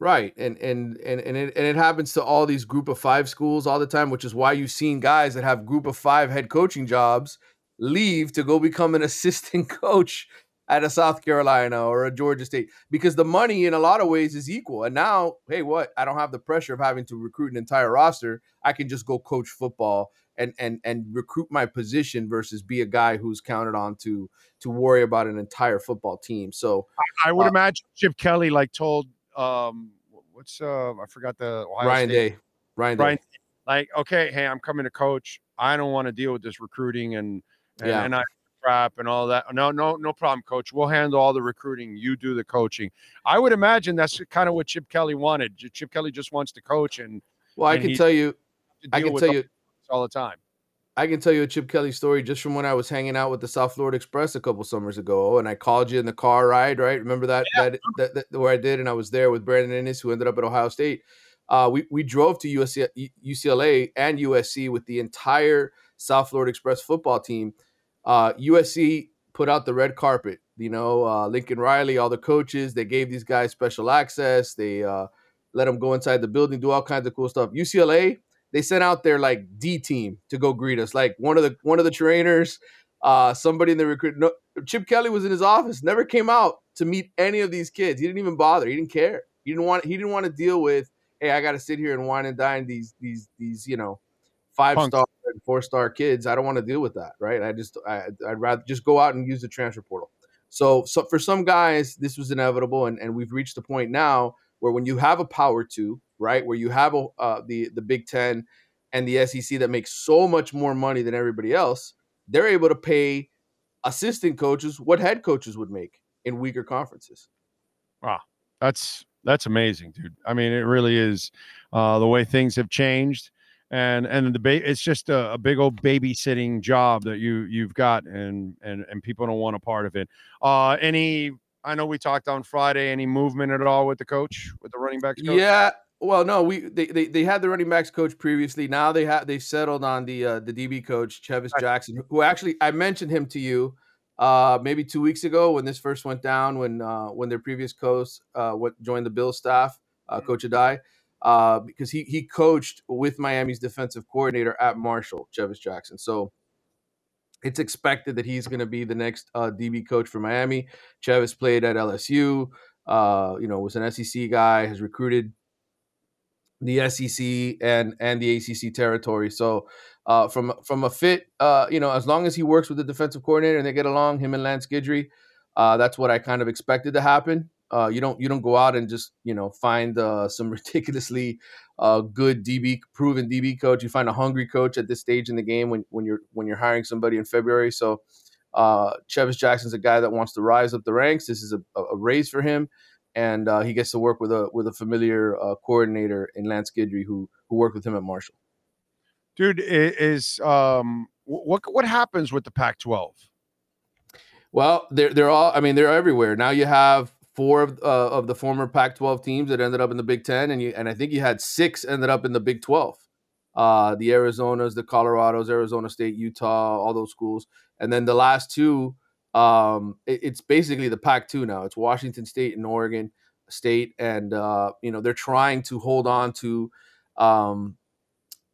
Right, and and and and it, and it happens to all these group of five schools all the time, which is why you've seen guys that have group of five head coaching jobs leave to go become an assistant coach at a South Carolina or a Georgia State because the money in a lot of ways is equal. And now, hey, what? I don't have the pressure of having to recruit an entire roster. I can just go coach football and and and recruit my position versus be a guy who's counted on to to worry about an entire football team. So I would Uh, imagine Chip Kelly like told um what's uh I forgot the Ohio Ryan State Day, Ryan Day, Ryan, like, okay, hey, I'm coming to coach. I don't want to deal with this recruiting and and, Yeah. and I crap and all that. No, no, no problem, coach. We'll handle all the recruiting. You do the coaching. I would imagine that's kind of what Chip Kelly wanted. Chip Kelly just wants to coach and Well, I can tell you, I can tell you, all the time. I can tell you a Chip Kelly story just from when I was hanging out with the South Florida Express a couple summers ago, and I called you in the car ride, right? Remember that that, that, that where I did, and I was there with Brandon Inniss, who ended up at Ohio State. Uh, we we drove to USC, UCLA and USC with the entire South Florida Express football team. Uh, USC put out the red carpet. You know, uh, Lincoln Riley, all the coaches, they gave these guys special access. They uh, let them go inside the building, do all kinds of cool stuff. UCLA, they sent out their like D team to go greet us. Like one of the one of the trainers, uh, somebody in the recruit. No, Chip Kelly was in his office, never came out to meet any of these kids. He didn't even bother. He didn't care. He didn't want. He didn't want to deal with. Hey, I got to sit here and wine and dine these these these you know five star four star kids. I don't want to deal with that. Right. I just I, I'd rather just go out and use the transfer portal. So so for some guys, this was inevitable, and and we've reached the point now where when you have a power two, right, where you have a, uh, the the Big Ten and the SEC that makes so much more money than everybody else, they're able to pay assistant coaches what head coaches would make in weaker conferences. Wow, that's that's amazing, dude. I mean, it really is uh, the way things have changed, and and the ba- it's just a, a big old babysitting job that you you've got, and and and people don't want a part of it. Uh, any? I know we talked on Friday. Any movement at all with the coach, with the running backs? Coach? Yeah. Well, no, we they, they they had the running backs coach previously. Now they have they've settled on the uh, the DB coach Chevis. Jackson, who actually I mentioned him to you uh, maybe two weeks ago when this first went down when uh, when their previous coach uh, what joined the Bill staff, uh, Coach Addae, uh, because he he coached with Miami's defensive coordinator at Marshall, Chevis Jackson. So it's expected that he's going to be the next uh, DB coach for Miami. Chevis played at LSU. Uh, you know, was an SEC guy, has recruited the SEC and and the ACC territory. So uh, from from a fit, uh, you know, as long as he works with the defensive coordinator and they get along, him and Lance Guidry, uh, that's what I kind of expected to happen. Uh, you don't you don't go out and just you know find uh, some ridiculously a good DB, proven DB coach. You find a hungry coach at this stage in the game when, when you're when you're hiring somebody in February. So uh, Chevis Jackson's a guy that wants to rise up the ranks. This is a, a raise for him, and uh, he gets to work with a with a familiar uh, coordinator in Lance Guidry who who worked with him at Marshall. Dude, is um what what happens with the Pac-12? Well, they're they're all. I mean, they're everywhere now. You have four of, uh, of the former Pac-12 teams that ended up in the Big Ten, and you and I think you had six ended up in the Big 12. Uh, the Arizonas, the Colorados, Arizona State, Utah, all those schools, and then the last two. Um, it, it's basically the Pac-2 now. It's Washington State and Oregon State, and uh, you know they're trying to hold on to um,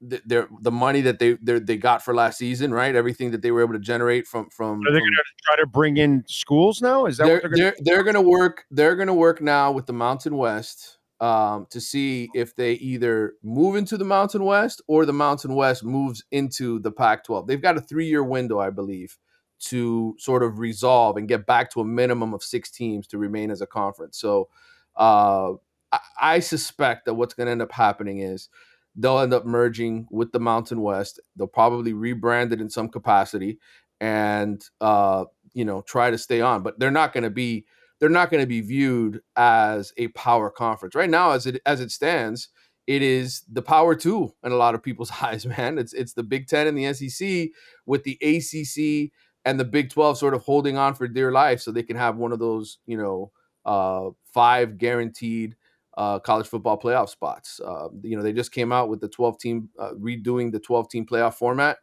their the money that they they got for last season, right? Everything that they were able to generate from from. Are they going to try to bring in schools now? Is that they're, what they're going? They're, they're going to work. They're going to work now with the Mountain West um, to see if they either move into the Mountain West or the Mountain West moves into the Pac-12. They've got a three-year window, I believe, to sort of resolve and get back to a minimum of six teams to remain as a conference. So. Uh, I, I suspect that what's going to end up happening is they'll end up merging with the Mountain West. They'll probably rebrand it in some capacity and uh, you know try to stay on. But they're not going to be they're not going to be viewed as a power conference right now. As it as it stands, it is the power two in a lot of people's eyes. Man, it's it's the Big Ten and the SEC with the ACC and the Big Twelve sort of holding on for dear life so they can have one of those you know uh, five guaranteed uh, college football playoff spots. Uh, you know, they just came out with the 12 team, uh, redoing the 12 team playoff format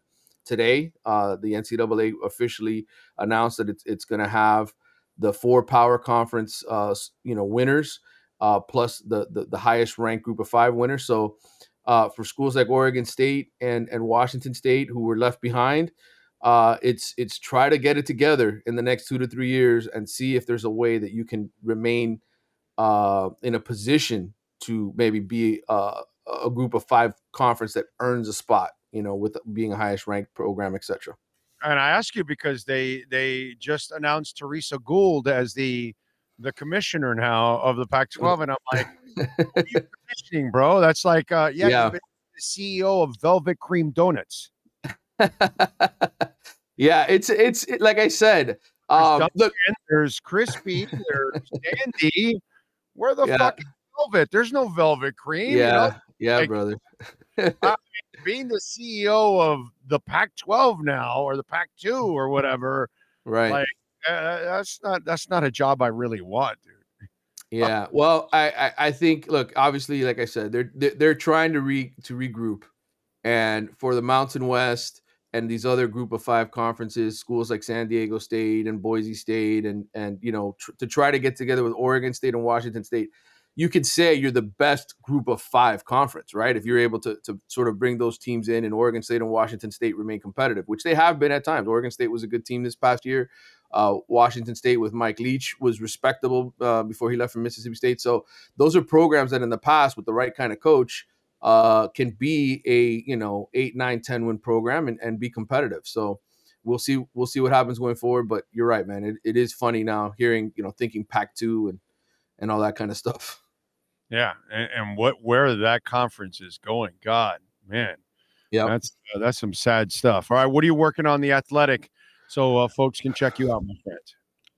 today. Uh, the NCAA officially announced that it's, it's going to have the four power conference, uh, you know, winners uh, plus the, the, the highest ranked group of five winners. So for schools like Oregon State and and Washington State who were left behind. it's it's try to get it together in the next two to three years and see if there's a way that you can remain uh, in a position to maybe be uh, a group of five conference that earns a spot, you know, with being a highest ranked program, etc. And I ask you because they they just announced Teresa Gould as the the commissioner now of the Pac-12, and I'm like, what are you commissioning, bro? That's like, uh, yeah, yeah. the CEO of Velvet Cream Donuts. yeah, it's it's it, like I said. Um, look, there's crispy, there's Sandy, where the yeah. fuck is velvet? There's no velvet cream. Yeah, you know? yeah, like, brother. I mean, being the CEO of the Pac-12 now, or the Pac-2, or whatever, right? Like uh, that's not that's not a job I really want, dude. Yeah, well, I, I, I think look, obviously, like I said, they're they're, they're trying to re to regroup, and for the Mountain West and these other group of five conferences, schools like San Diego State and Boise State, and and you know tr- to try to get together with Oregon State and Washington State, you could say you're the best group of five conference, right? If you're able to to sort of bring those teams in, and Oregon State and Washington State remain competitive, which they have been at times. Oregon State was a good team this past year. Uh, Washington State with Mike Leach was respectable uh, before he left for Mississippi State. So those are programs that in the past, with the right kind of coach uh, can be a you know eight, nine, ten win program and, and be competitive. So we'll see we'll see what happens going forward. But you're right, man. It, it is funny now hearing you know thinking Pac two and and all that kind of stuff. Yeah, and, and what where that conference is going, God, man. Yeah, that's uh, that's some sad stuff. All right, what are you working on the athletic, so uh, folks can check you out, my friend?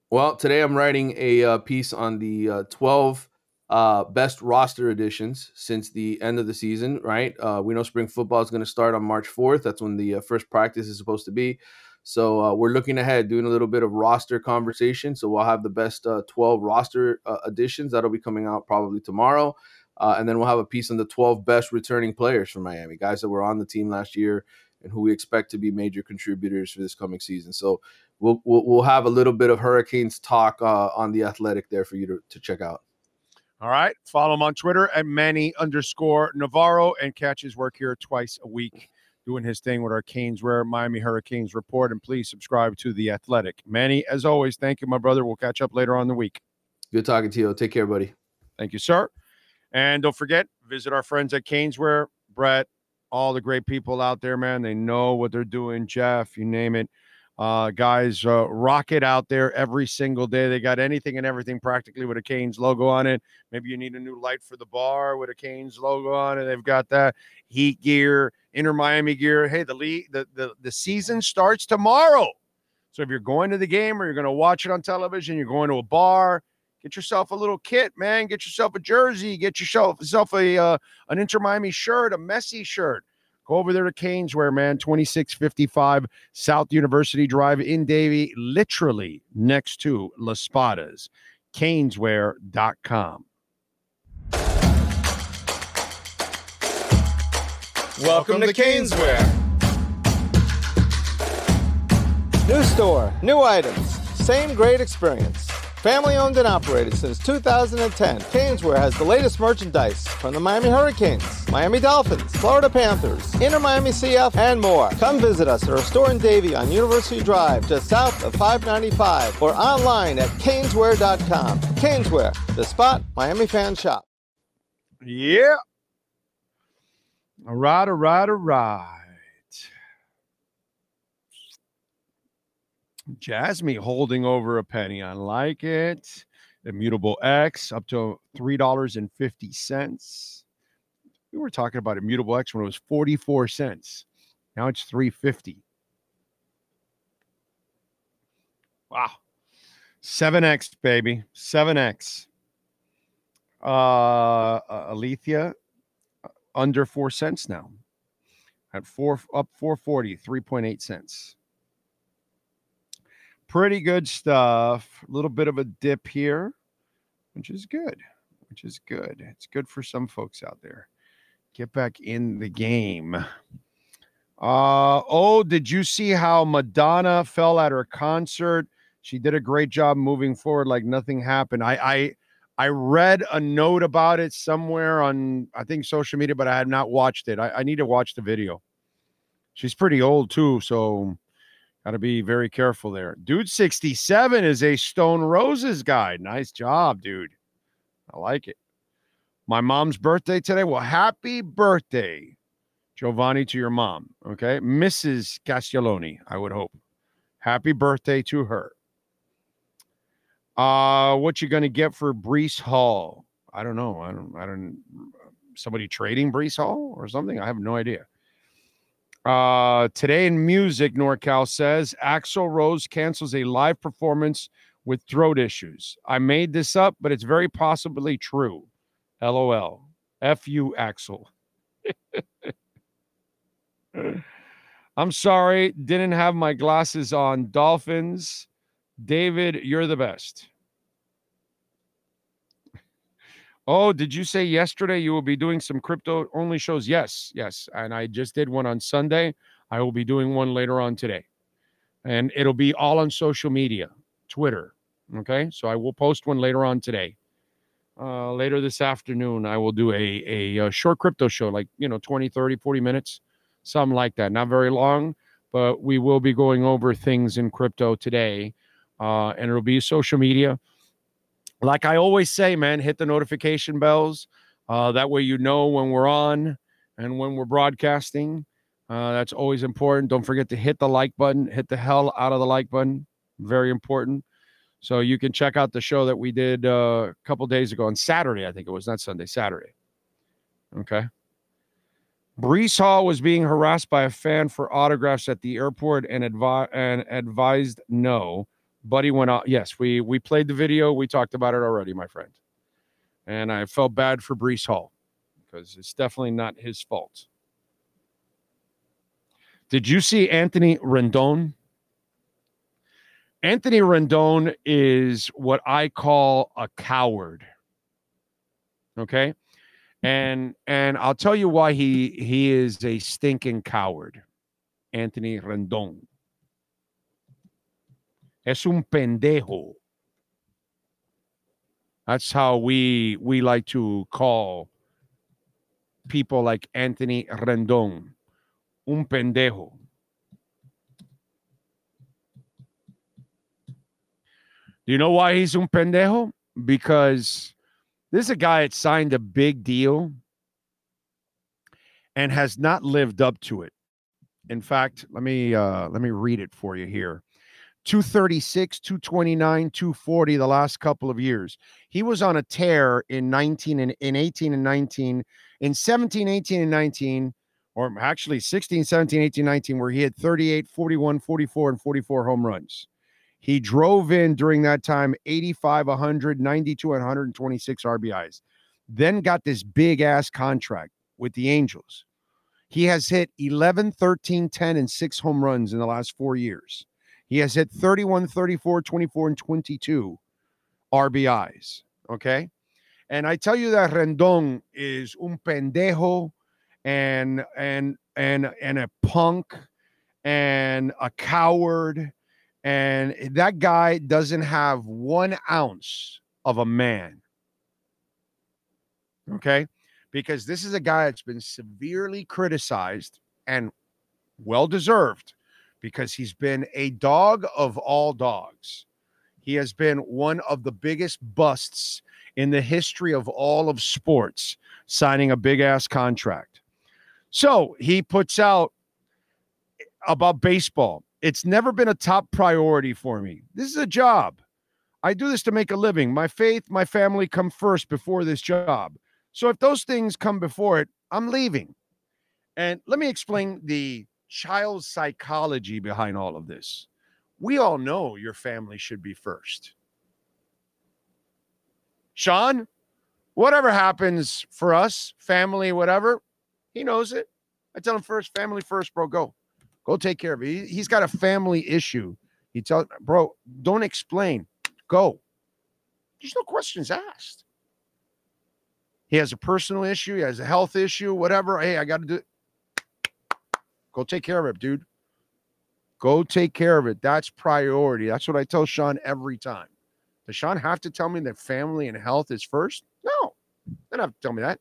Well, today I'm writing a uh, piece on the uh, 12 uh, best roster additions since the end of the season, right? Uh, we know spring football is going to start on March 4th. That's when the uh, first practice is supposed to be. So uh, we're looking ahead, doing a little bit of roster conversation. So we'll have the best uh, 12 roster uh, additions. That'll be coming out probably tomorrow. and then we'll have a piece on the 12 best returning players from Miami, guys that were on the team last year and who we expect to be major contributors for this coming season. So we'll, we'll, we'll have a little bit of Hurricanes talk on the athletic there for you to, to check out. All right. Follow him on Twitter at Manny underscore Navarro and catch his work here twice a week doing his thing with our Caneswear Miami Hurricanes report. And please subscribe to The Athletic. Manny, as always, thank you, my brother. We'll catch up later on the week. Good talking to you. Take care, buddy. Thank you, sir. And don't forget, visit our friends at Caneswear, Brett, all the great people out there, man. They know what they're doing. Jeff, you name it. Uh, guys uh, rock it out there every single day. They got anything and everything practically with a Canes logo on it. Maybe you need a new light for the bar with a Canes logo on it. They've got that heat gear, Inter Miami gear. Hey, the league, the, the the season starts tomorrow. So if you're going to the game or you're going to watch it on television, you're going to a bar, get yourself a little kit, man. Get yourself a jersey. Get yourself yourself a uh, an Inter Miami shirt, a Messi shirt. Go over there to Caneswear, man, 2655 South University Drive in Davie, literally next to La Spada's. Caneswear.com. Welcome to Caneswear. New store, new items, same great experience. Family owned and operated since 2010, Caneswear has the latest merchandise from the Miami Hurricanes, Miami Dolphins, Florida Panthers, Inter Miami CF, and more. Come visit us at our store in Davie on University Drive, just south of 595, or online at caneswear.com. Caneswear, the spot Miami fan shop. Yeah. All right, all right, all right. Jasmine holding over a penny. I like it. Immutable X up to three dollars and fifty cents. We were talking about Immutable X when it was forty four cents. Now it's three fifty. Wow, seven X baby, seven X. Uh, uh, Alethea under four cents now. At four up 440, 3.8 cents pretty good stuff. A little bit of a dip here, which is good, which is good. It's good for some folks out there. Get back in the game. Uh, oh, did you see how Madonna fell at her concert? She did a great job moving forward like nothing happened. I I I read a note about it somewhere on I think social media, but I have not watched it. I, I need to watch the video. She's pretty old too, so Got to be very careful there. Dude 67 is a Stone Roses guy. Nice job, dude. I like it. My mom's birthday today. Well, happy birthday, Giovanni, to your mom. Okay. Mrs. Castelloni, I would hope. Happy birthday to her. Uh, what you gonna get for Breece Hall? I don't know. I don't I don't somebody trading Breece Hall or something? I have no idea. Uh, today in music, NorCal says Axl Rose cancels a live performance with throat issues. I made this up, but it's very possibly true. LOL. F you, Axl. I'm sorry, didn't have my glasses on. Dolphins. David, you're the best. Oh, did you say yesterday you will be doing some crypto only shows? Yes, yes. And I just did one on Sunday. I will be doing one later on today. And it'll be all on social media, Twitter. Okay. So I will post one later on today. Uh, later this afternoon, I will do a, a, a short crypto show, like, you know, 20, 30, 40 minutes, something like that. Not very long, but we will be going over things in crypto today. Uh, and it'll be social media like I always say, man, hit the notification bells. Uh, that way you know when we're on and when we're broadcasting. Uh, that's always important. Don't forget to hit the like button, hit the hell out of the like button. Very important. So you can check out the show that we did uh, a couple days ago on Saturday, I think it was, not Sunday, Saturday. Okay. Breece Hall was being harassed by a fan for autographs at the airport and, advi- and advised no. Buddy went out. Yes, we we played the video. We talked about it already, my friend. And I felt bad for Breece Hall because it's definitely not his fault. Did you see Anthony Rendon? Anthony Rendon is what I call a coward. Okay? And and I'll tell you why he he is a stinking coward. Anthony Rendon. Es un pendejo. That's how we we like to call people like Anthony Rendon. Un pendejo. Do you know why he's un pendejo? Because this is a guy that signed a big deal and has not lived up to it. In fact, let me uh, let me read it for you here. 236, 229, 240 the last couple of years. He was on a tear in 19 and in 18 and 19, in 17, 18 and 19, or actually 16, 17, 18, 19, where he had 38, 41, 44, and 44 home runs. He drove in during that time 85, 100, 92, 126 RBIs. Then got this big ass contract with the Angels. He has hit 11, 13, 10, and six home runs in the last four years. He has hit 31, 34, 24, and 22 RBIs. Okay. And I tell you that Rendon is un pendejo and and and and a punk and a coward. And that guy doesn't have one ounce of a man. Okay. Because this is a guy that's been severely criticized and well deserved because he's been a dog of all dogs. He has been one of the biggest busts in the history of all of sports, signing a big ass contract. So he puts out about baseball. It's never been a top priority for me. This is a job. I do this to make a living. My faith, my family come first before this job. So if those things come before it, I'm leaving. And let me explain the child psychology behind all of this. We all know your family should be first. Sean, whatever happens for us, family, whatever, he knows it. I tell him first, family first, bro. Go, go take care of it. He, he's got a family issue. He tells, bro, don't explain. Go. There's no questions asked. He has a personal issue. He has a health issue, whatever. Hey, I got to do. Go take care of it, dude. Go take care of it. That's priority. That's what I tell Sean every time. Does Sean have to tell me that family and health is first? No, they don't have to tell me that.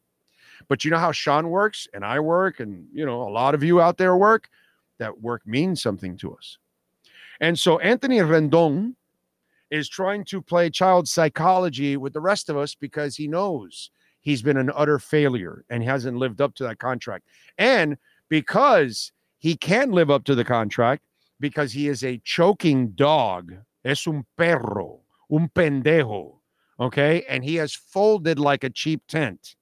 But you know how Sean works and I work, and you know, a lot of you out there work, that work means something to us. And so Anthony Rendon is trying to play child psychology with the rest of us because he knows he's been an utter failure and hasn't lived up to that contract. And because he can live up to the contract, because he is a choking dog, es un perro, un pendejo, okay? And he has folded like a cheap tent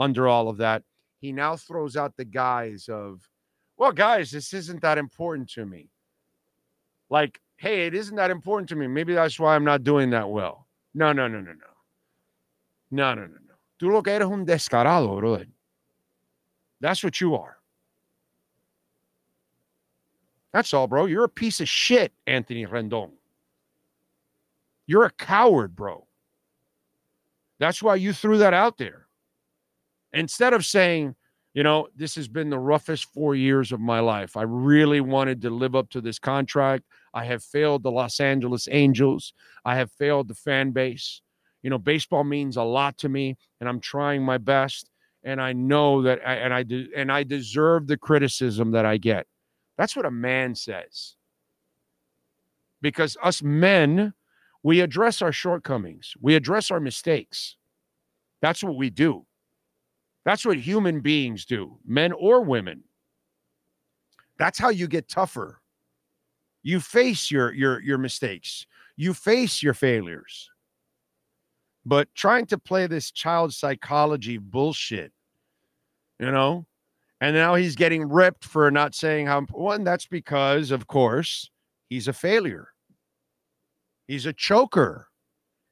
under all of that. He now throws out the guise of, well, guys, this isn't that important to me. Like, hey, it isn't that important to me. Maybe that's why I'm not doing that well. No, no, no, no, no. No, no, no, no. Tú lo que eres un descarado, brother. That's what you are. That's all, bro. You're a piece of shit, Anthony Rendon. You're a coward, bro. That's why you threw that out there. Instead of saying, you know, this has been the roughest four years of my life. I really wanted to live up to this contract. I have failed the Los Angeles Angels. I have failed the fan base. You know, baseball means a lot to me, and I'm trying my best. And I know that, I, and I do, and I deserve the criticism that I get. That's what a man says. Because us men, we address our shortcomings, we address our mistakes. That's what we do. That's what human beings do, men or women. That's how you get tougher. You face your your your mistakes. You face your failures. But trying to play this child psychology bullshit, you know, and now he's getting ripped for not saying how one. That's because, of course, he's a failure. He's a choker.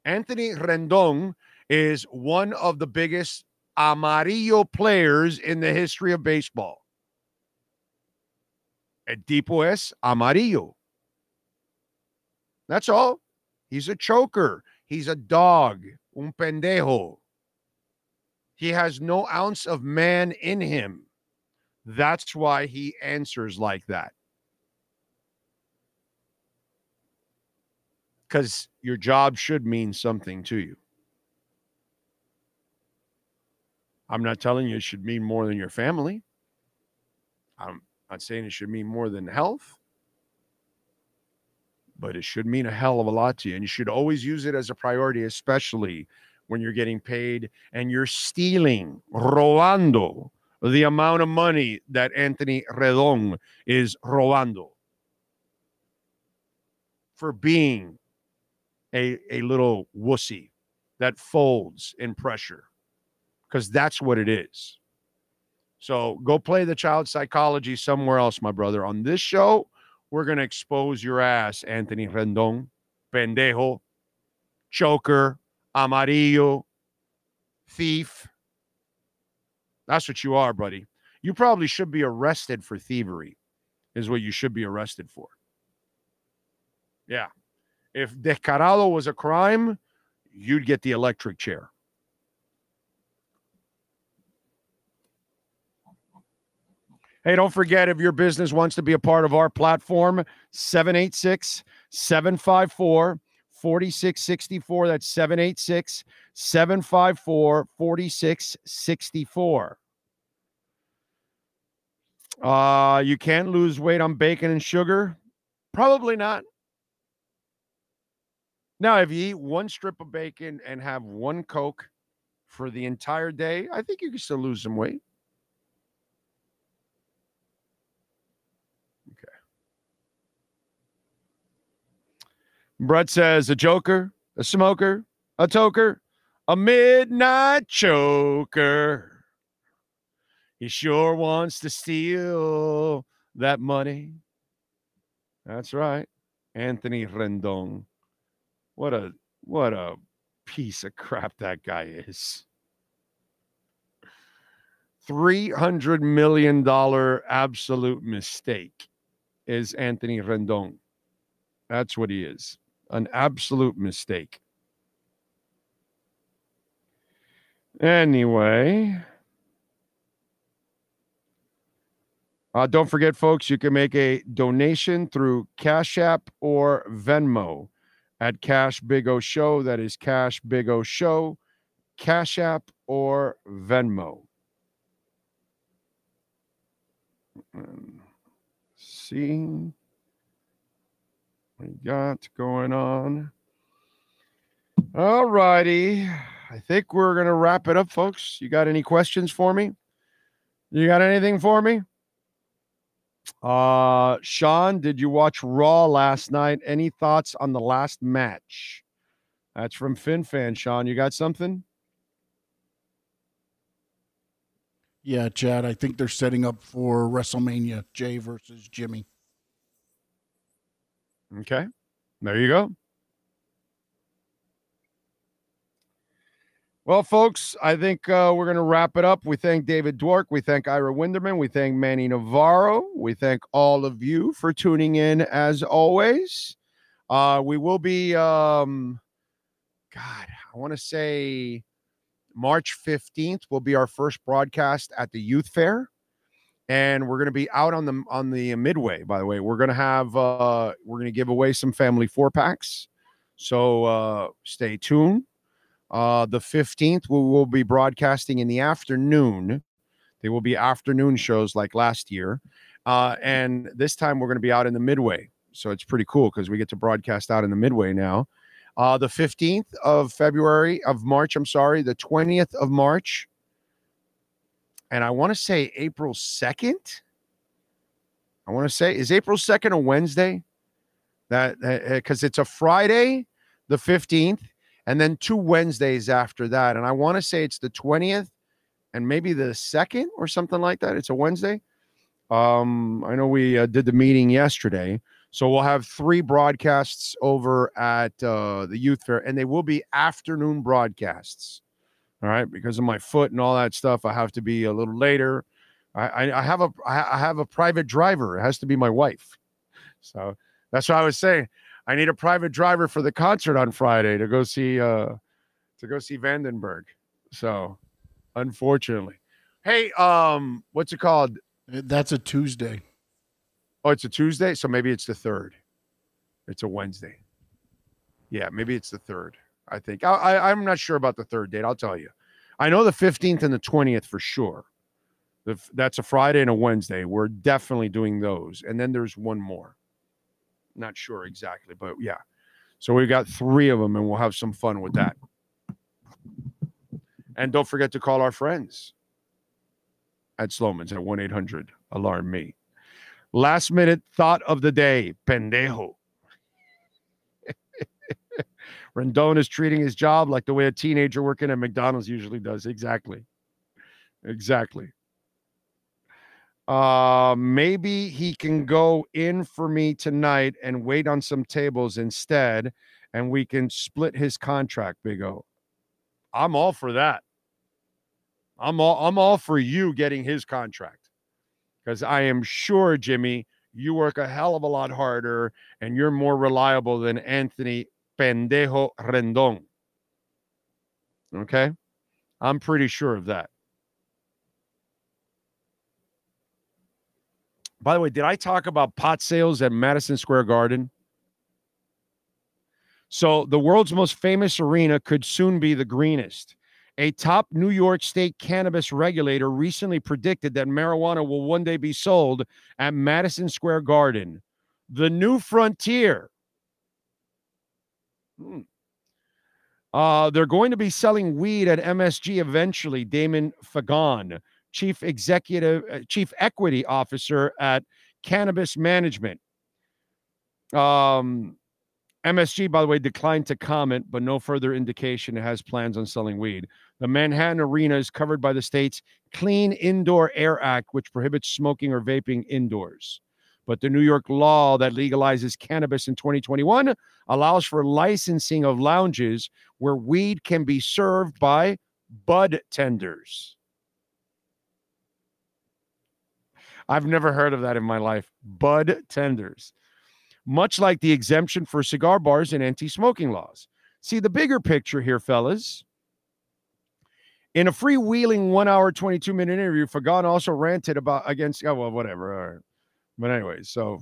Anthony Rendon is one of the biggest amarillo players in the history of baseball. El tipo es amarillo. That's all. He's a choker. He's a dog, un pendejo. He has no ounce of man in him. That's why he answers like that. Because your job should mean something to you. I'm not telling you it should mean more than your family. I'm not saying it should mean more than health, but it should mean a hell of a lot to you. And you should always use it as a priority, especially when you're getting paid and you're stealing, robando the amount of money that Anthony Rendon is robando for being a, a little wussy that folds in pressure because that's what it is. So go play the child psychology somewhere else, my brother. On this show, we're going to expose your ass, Anthony Rendon, pendejo, choker, amarillo, thief. That's what you are, buddy. You probably should be arrested for thievery, is what you should be arrested for. Yeah. If descarado was a crime, you'd get the electric chair. Hey, don't forget if your business wants to be a part of our platform, 786 754 4664. That's 786 754 4664. Uh, you can't lose weight on bacon and sugar? Probably not. Now, if you eat one strip of bacon and have one Coke for the entire day, I think you can still lose some weight. Brett says a joker, a smoker, a toker, a midnight choker. He sure wants to steal that money. That's right. Anthony Rendon. What a what a piece of crap that guy is. $300 million absolute mistake is Anthony Rendon. That's what he is an absolute mistake. Anyway, uh, don't forget, folks, you can make a donation through Cash App or Venmo at Cash Big O Show. That is Cash Big O Show, Cash App or Venmo. see we got going on. All righty. I think we're going to wrap it up, folks. You got any questions for me? You got anything for me? Uh, Sean, did you watch Raw last night? Any thoughts on the last match? That's from FinFan. Sean, you got something? Yeah, Chad. I think they're setting up for WrestleMania. Jey versus Jimmy. Okay. There you go. Well, folks, I think uh, we're going to wrap it up. We thank David Dwork. We thank Ira Winderman. We thank Manny Navarro. We thank all of you for tuning in as always. Uh, we will be, um, God, I want to say March 15th will be our first broadcast at the Youth Fair and we're going to be out on the on the midway by the way. We're going to have uh we're going to give away some family four packs. So uh stay tuned. Uh the 15th we will be broadcasting in the afternoon. They will be afternoon shows like last year. Uh and this time we're going to be out in the midway. So it's pretty cool because we get to broadcast out in the midway now. Uh the 15th of february of march i'm sorry the 20th of march and I want to say April 2nd. I want to say, is April 2nd a Wednesday? That because uh, it's a Friday, the 15th, and then two Wednesdays after that. And I want to say it's the 20th and maybe the second or something like that. It's a Wednesday. Um, I know we uh, did the meeting yesterday. So we'll have three broadcasts over at uh, the youth fair, and they will be afternoon broadcasts. All right, because of my foot and all that stuff, I have to be a little later. I, I, I have a I have a private driver. It has to be my wife. So that's what I was saying. I need a private driver for the concert on Friday to go see uh to go see Vandenberg. So unfortunately. Hey, um, what's it called? Uh, that's a Tuesday. Oh, it's a Tuesday, so maybe it's the third. It's a Wednesday. Yeah, maybe it's the third. I think. I, I, I'm not sure about the third date. I'll tell you. I know the 15th and the 20th for sure. The, that's a Friday and a Wednesday. We're definitely doing those. And then there's one more. Not sure exactly, but yeah. So we've got three of them and we'll have some fun with that. And don't forget to call our friends. at Slomin's at 1 800 Alarm Me. Last minute thought of the day pendejo. Rendon is treating his job like the way a teenager working at McDonald's usually does. Exactly. Exactly. Uh, maybe he can go in for me tonight and wait on some tables instead, and we can split his contract, Big O. I'm all for that. I'm all I'm all for you getting his contract. Because I am sure, Jimmy, you work a hell of a lot harder and you're more reliable than Anthony Pendejo Rendon. Okay? I'm pretty sure of that. By the way, did I talk about pot sales at Madison Square Garden? So, the world's most famous arena could soon be the greenest. A top New York State cannabis regulator recently predicted that marijuana will one day be sold at Madison Square Garden, the new frontier. Hmm. Uh, they're going to be selling weed at MSG eventually. Damon Fagon, chief executive, uh, chief equity officer at Cannabis Management. Um, MSG, by the way, declined to comment, but no further indication it has plans on selling weed. The Manhattan Arena is covered by the state's Clean Indoor Air Act, which prohibits smoking or vaping indoors. But the New York law that legalizes cannabis in 2021 allows for licensing of lounges where weed can be served by bud tenders. I've never heard of that in my life. Bud tenders. Much like the exemption for cigar bars and anti smoking laws. See the bigger picture here, fellas. In a freewheeling one hour, 22 minute interview, Fagon also ranted about against, oh, well, whatever. All right. But, anyways, so,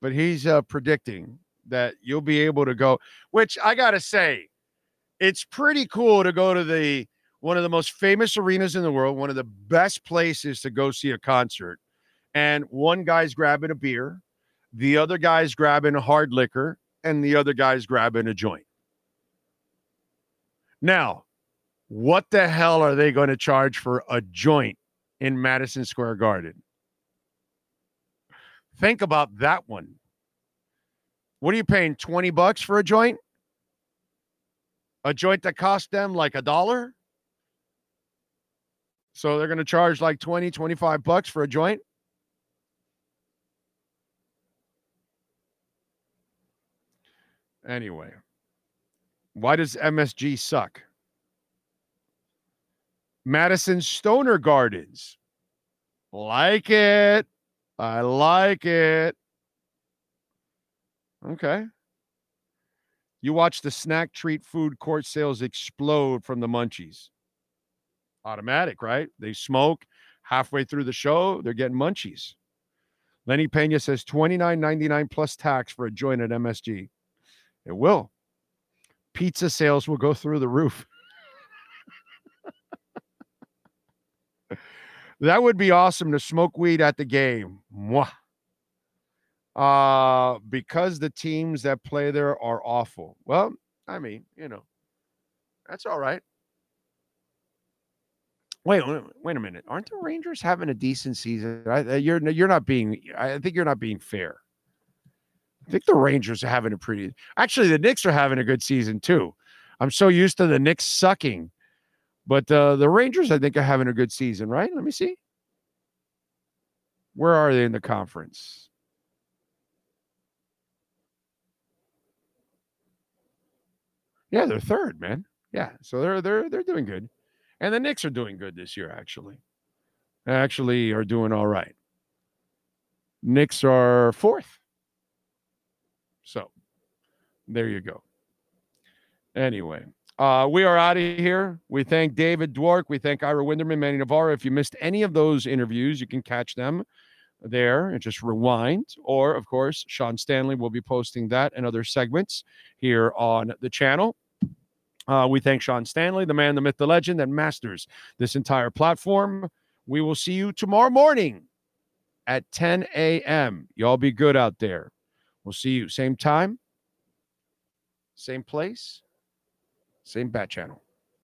but he's uh, predicting that you'll be able to go, which I got to say, it's pretty cool to go to the one of the most famous arenas in the world, one of the best places to go see a concert. And one guy's grabbing a beer, the other guy's grabbing a hard liquor, and the other guy's grabbing a joint. Now, what the hell are they going to charge for a joint in Madison Square Garden? Think about that one. What are you paying? 20 bucks for a joint? A joint that cost them like a dollar? So they're going to charge like 20, 25 bucks for a joint? Anyway, why does MSG suck? Madison Stoner Gardens. Like it. I like it. Okay. You watch the snack treat food court sales explode from the munchies. Automatic, right? They smoke halfway through the show, they're getting munchies. Lenny Pena says $29.99 plus tax for a joint at MSG. It will. Pizza sales will go through the roof. That would be awesome to smoke weed at the game. Mwah. Uh, because the teams that play there are awful. Well, I mean, you know, that's all right. Wait, wait a minute. Aren't the Rangers having a decent season? I, you're you're not being. I think you're not being fair. I think the Rangers are having a pretty. Actually, the Knicks are having a good season too. I'm so used to the Knicks sucking, but uh, the Rangers, I think, are having a good season. Right? Let me see. Where are they in the conference? Yeah, they're third, man. Yeah, so they're they're they're doing good, and the Knicks are doing good this year. Actually, actually are doing all right. Knicks are fourth. So there you go. Anyway, uh, we are out of here. We thank David Dwork. We thank Ira Winderman, Manny Navarro. If you missed any of those interviews, you can catch them there and just rewind. Or, of course, Sean Stanley will be posting that and other segments here on the channel. Uh, we thank Sean Stanley, the man, the myth, the legend that masters this entire platform. We will see you tomorrow morning at 10 a.m. Y'all be good out there. We'll see you same time, same place, same bat channel.